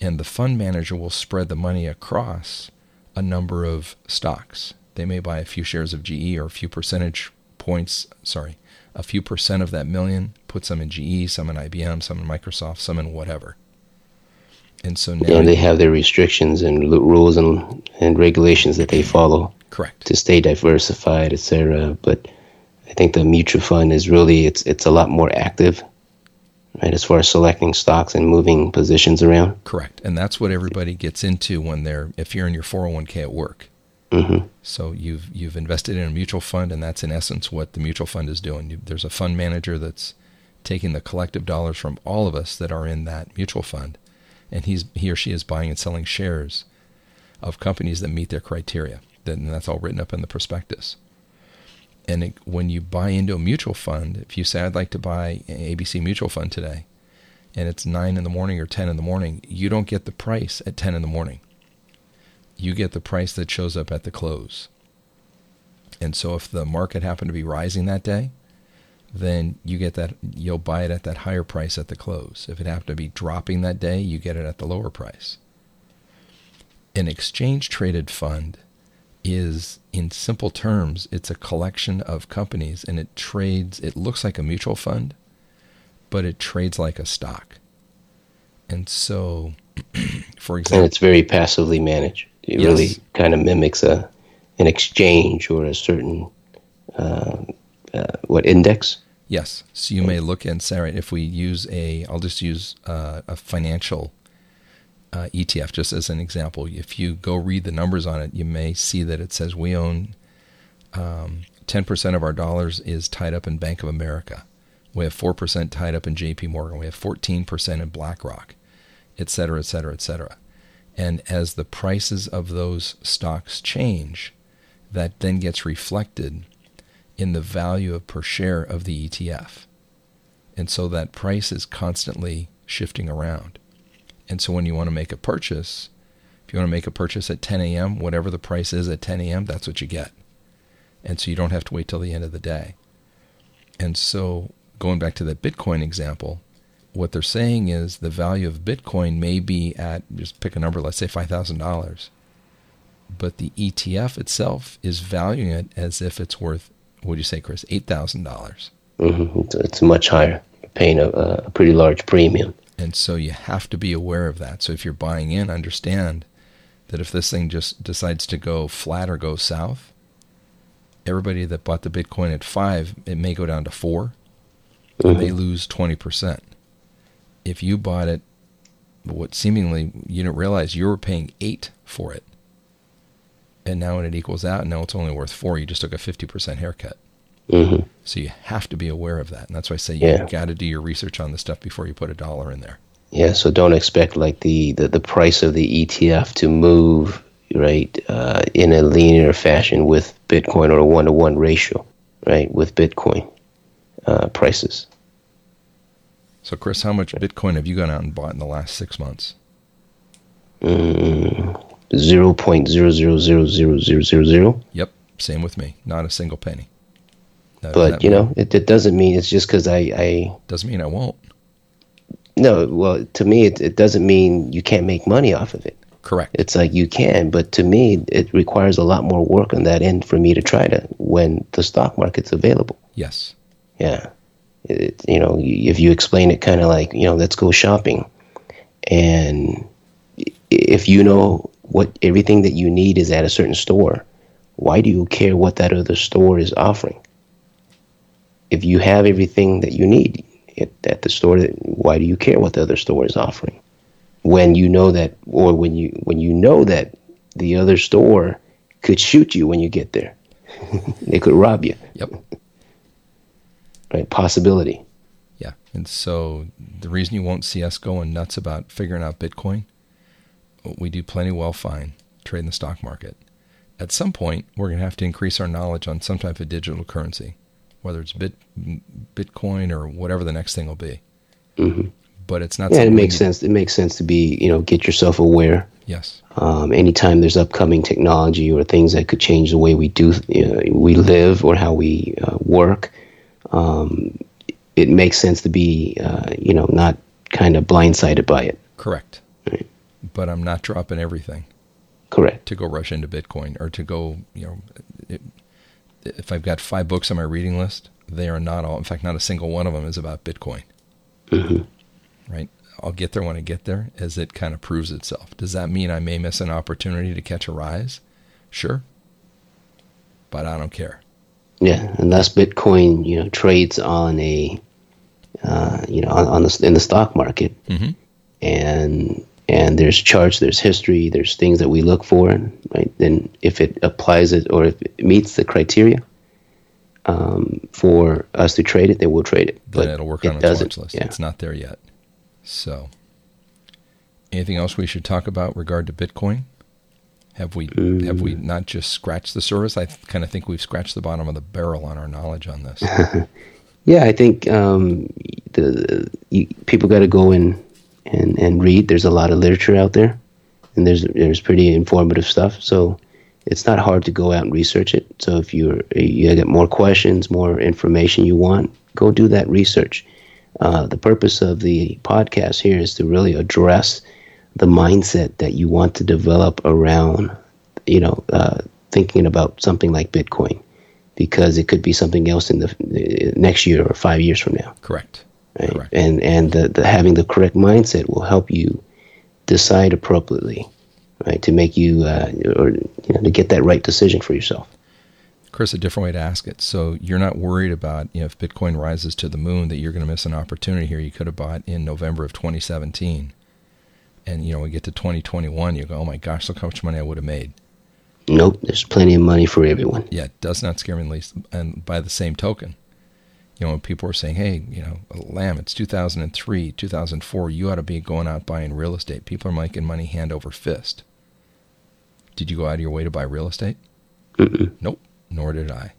And the fund manager will spread the money across a number of stocks. They may buy a few shares of GE or a few percentage points, sorry, a few percent of that million, put some in GE, some in IBM, some in Microsoft, some in whatever. And so now. And they have their restrictions and rules and, and regulations that they follow. Correct. To stay diversified, etc. But I think the mutual fund is really it's it's a lot more active, right? As far as selecting stocks and moving positions around. Correct, and that's what everybody gets into when they're if you're in your 401k at work. Mm-hmm. So you've you've invested in a mutual fund, and that's in essence what the mutual fund is doing. You, there's a fund manager that's taking the collective dollars from all of us that are in that mutual fund, and he's he or she is buying and selling shares of companies that meet their criteria and that's all written up in the prospectus. And it, when you buy into a mutual fund, if you say, I'd like to buy ABC mutual fund today, and it's 9 in the morning or 10 in the morning, you don't get the price at 10 in the morning. You get the price that shows up at the close. And so if the market happened to be rising that day, then you get that you'll buy it at that higher price at the close. If it happened to be dropping that day, you get it at the lower price. An exchange traded fund is, in simple terms, it's a collection of companies and it trades, it looks like a mutual fund, but it trades like a stock. And so, for example, and example, it's very passively managed. It Yes. really kind of mimics a an exchange or a certain uh, uh, what index. yes. So you may look and right, if we use a, I'll just use uh, a financial uh, ETF just as an example. If you go read the numbers on it, you may see that it says we own um, 10% of our dollars is tied up in Bank of America. We have 4% tied up in JP Morgan. We have 14% in BlackRock, et cetera, et cetera, et cetera. And as the prices of those stocks change, that then gets reflected in the value of per share of the ETF. And so that price is constantly shifting around. And so when you want to make a purchase, if you want to make a purchase at 10 a.m., whatever the price is at 10 a.m., that's what you get. And so you don't have to wait till the end of the day. And so going back to that Bitcoin example, what they're saying is the value of Bitcoin may be at, just pick a number, let's say $5,000. But the ETF itself is valuing it as if it's worth, what do you say, Chris, $8,000. hmm It's, it's much higher, paying a, a pretty large premium. And so you have to be aware of that. So if you're buying in, understand that if this thing just decides to go flat or go south, everybody that bought the Bitcoin at five, it may go down to 4 and they lose 20%. If you bought it, what seemingly you didn't realize you were paying eight for it. And now when it equals out, now it's only worth four. You just took a 50% haircut. hmm So you have to be aware of that. And that's why I say Yeah. you got to do your research on the stuff before you put a dollar in there. Yeah, so don't expect like the, the, the price of the ETF to move right uh, in a linear fashion with Bitcoin or a one to one ratio, right? With Bitcoin uh, prices. So, Chris, how much Bitcoin have you gone out and bought in the last six months? Mm, Zero point zero zero zero zero zero zero zero. Yep, same with me. Not a single penny. That- But that you know, it, it doesn't mean it's just because I, I doesn't mean I won't. no. Well, to me, it, it doesn't mean you can't make money off of it. Correct. It's like you can, but to me, it requires a lot more work on that end for me to try to when the stock market's available. Yes. Yeah. It, you know, if you explain it kind of like, you know, let's go shopping. And if you know what everything that you need is at a certain store, why do you care what that other store is offering? If you have everything that you need at, at the store, why do you care what the other store is offering? When you know that, or when you when you know that the other store could shoot you when you get there, they could rob you Yep. Right? Possibility. Yeah. And so the reason you won't see us going nuts about figuring out Bitcoin, we do plenty well fine trade in the stock market. At some point, we're going to have to increase our knowledge on some type of digital currency, whether it's Bit, Bitcoin or whatever the next thing will be. hmm But it's not Yeah, it makes sense. It makes sense to be, you know, get yourself aware. Yes. Um, anytime there's upcoming technology or things that could change the way we do, you know, we live or how we uh, work, um, it makes sense to be, uh, you know, not kind of blindsided by it. Correct. Right. But I'm not dropping everything. Correct. to go rush into Bitcoin or to go, you know, it, if I've got five books on my reading list, they are not all, in fact, not a single one of them is about Bitcoin, hmm right? I'll get there when I get there as it kind of proves itself. Does that mean I may miss an opportunity to catch a rise? Sure. But I don't care. Yeah, unless Bitcoin, you know, trades on a, uh, you know, on, on the in the stock market, hmm and and there's charts, there's history, there's things that we look for, right? Then if it applies it or if it meets the criteria um, for us to trade it, then we'll trade it. Then it'll work it on its doesn't. watch list. Yeah. It's not there yet. So, anything else we should talk about regard to Bitcoin? Have we have we not just scratched the surface? I kind of think we've scratched the bottom of the barrel on our knowledge on this. Yeah, I think um, the you, people got to go in and, and read. There's a lot of literature out there, and there's there's pretty informative stuff. So it's not hard to go out and research it. So if you're you get more questions, more information you want, go do that research. Uh, the purpose of the podcast here is to really address the mindset that you want to develop around, you know, uh, thinking about something like Bitcoin, because it could be something else in the, the next year or five years from now. Correct. right? Correct. And and the, the having the correct mindset will help you decide appropriately, right? To make you uh, or you know to get that right decision for yourself. Chris, a different way to ask it. So you're not worried about you know if Bitcoin rises to the moon that you're going to miss an opportunity here you could have bought in November of 2017, and you know we get to 2021, you go, oh my gosh, look how much money I would have made. Nope, there's plenty of money for everyone. Yeah, it does not scare me the least. And by the same token, you know, when people are saying, hey, you know, Lamb, it's 2003, 2004, you ought to be going out buying real estate. People are making money hand over fist. Did you go out of your way to buy real estate? Mm-mm. Nope, nor did I.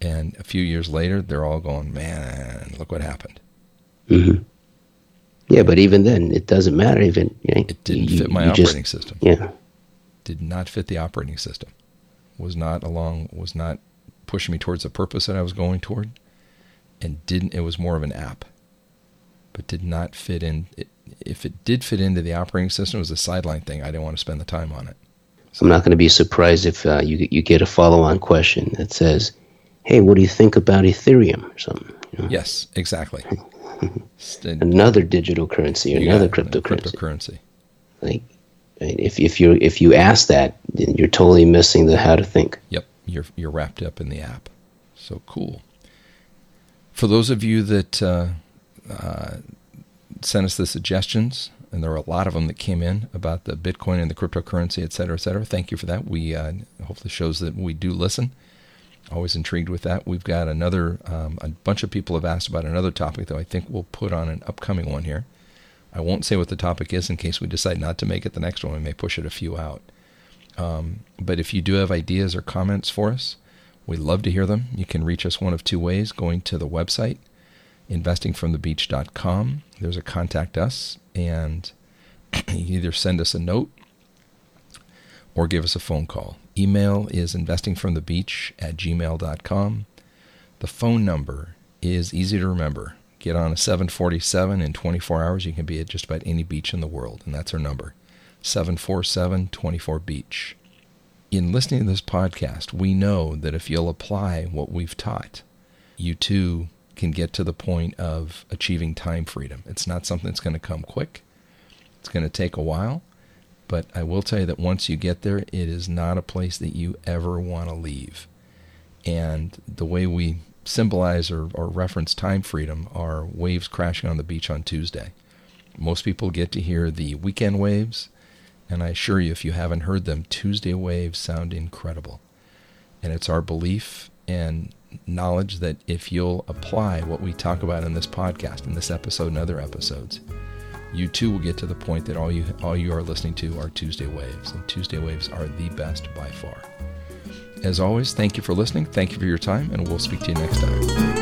And a few years later, they're all going, man, look what happened. Mm-hmm. Yeah, but even then, it doesn't matter. Even you know, it didn't you, fit my operating just, system. Yeah, did not fit the operating system. Was not along. Was not pushing me towards the purpose that I was going toward and didn't it was more of an app but did not fit in it, if it did fit into the operating system it was a sideline thing i didn't want to spend the time on it so i'm not going to be surprised if uh, you, you get a follow-on question that says hey what do you think about ethereum or something you know? yes exactly another digital currency or another cryptocurrency. cryptocurrency. Like if, if you if you ask that you're totally missing the how to think. Yep. You're you're wrapped up in the app. So cool. For those of you that uh, uh, sent us the suggestions, and there were a lot of them that came in about the Bitcoin and the cryptocurrency, et cetera, et cetera. Thank you for that. We uh, hopefully shows that we do listen. Always intrigued with that. We've got another, um, a bunch of people have asked about another topic, though I think we'll put on an upcoming one here. I won't say what the topic is in case we decide not to make it the next one. We may push it a few out. Um, but if you do have ideas or comments for us, we'd love to hear them. You can reach us one of two ways going to the website, investingfromthebeach.com. There's a contact us, and you either send us a note or give us a phone call. Email is investingfromthebeach at gmail.com. The phone number is easy to remember. Get on a 747 in 24 hours. You can be at just about any beach in the world, and that's our number 747 24 Beach in listening to this podcast, we know that if you'll apply what we've taught, you too can get to the point of achieving time freedom. It's not something that's going to come quick, it's going to take a while. But I will tell you that once you get there, it is not a place that you ever want to leave. And the way we symbolize or, or reference time freedom are waves crashing on the beach on Tuesday. Most people get to hear the weekend waves and I assure you, if you haven't heard them, Tuesday Waves sound incredible. And it's our belief and knowledge that if you'll apply what we talk about in this podcast, in this episode and other episodes, you too will get to the point that all you all you are listening to are Tuesday Waves, and Tuesday Waves are the best by far. As always, thank you for listening. Thank you for your time, and we'll speak to you next time.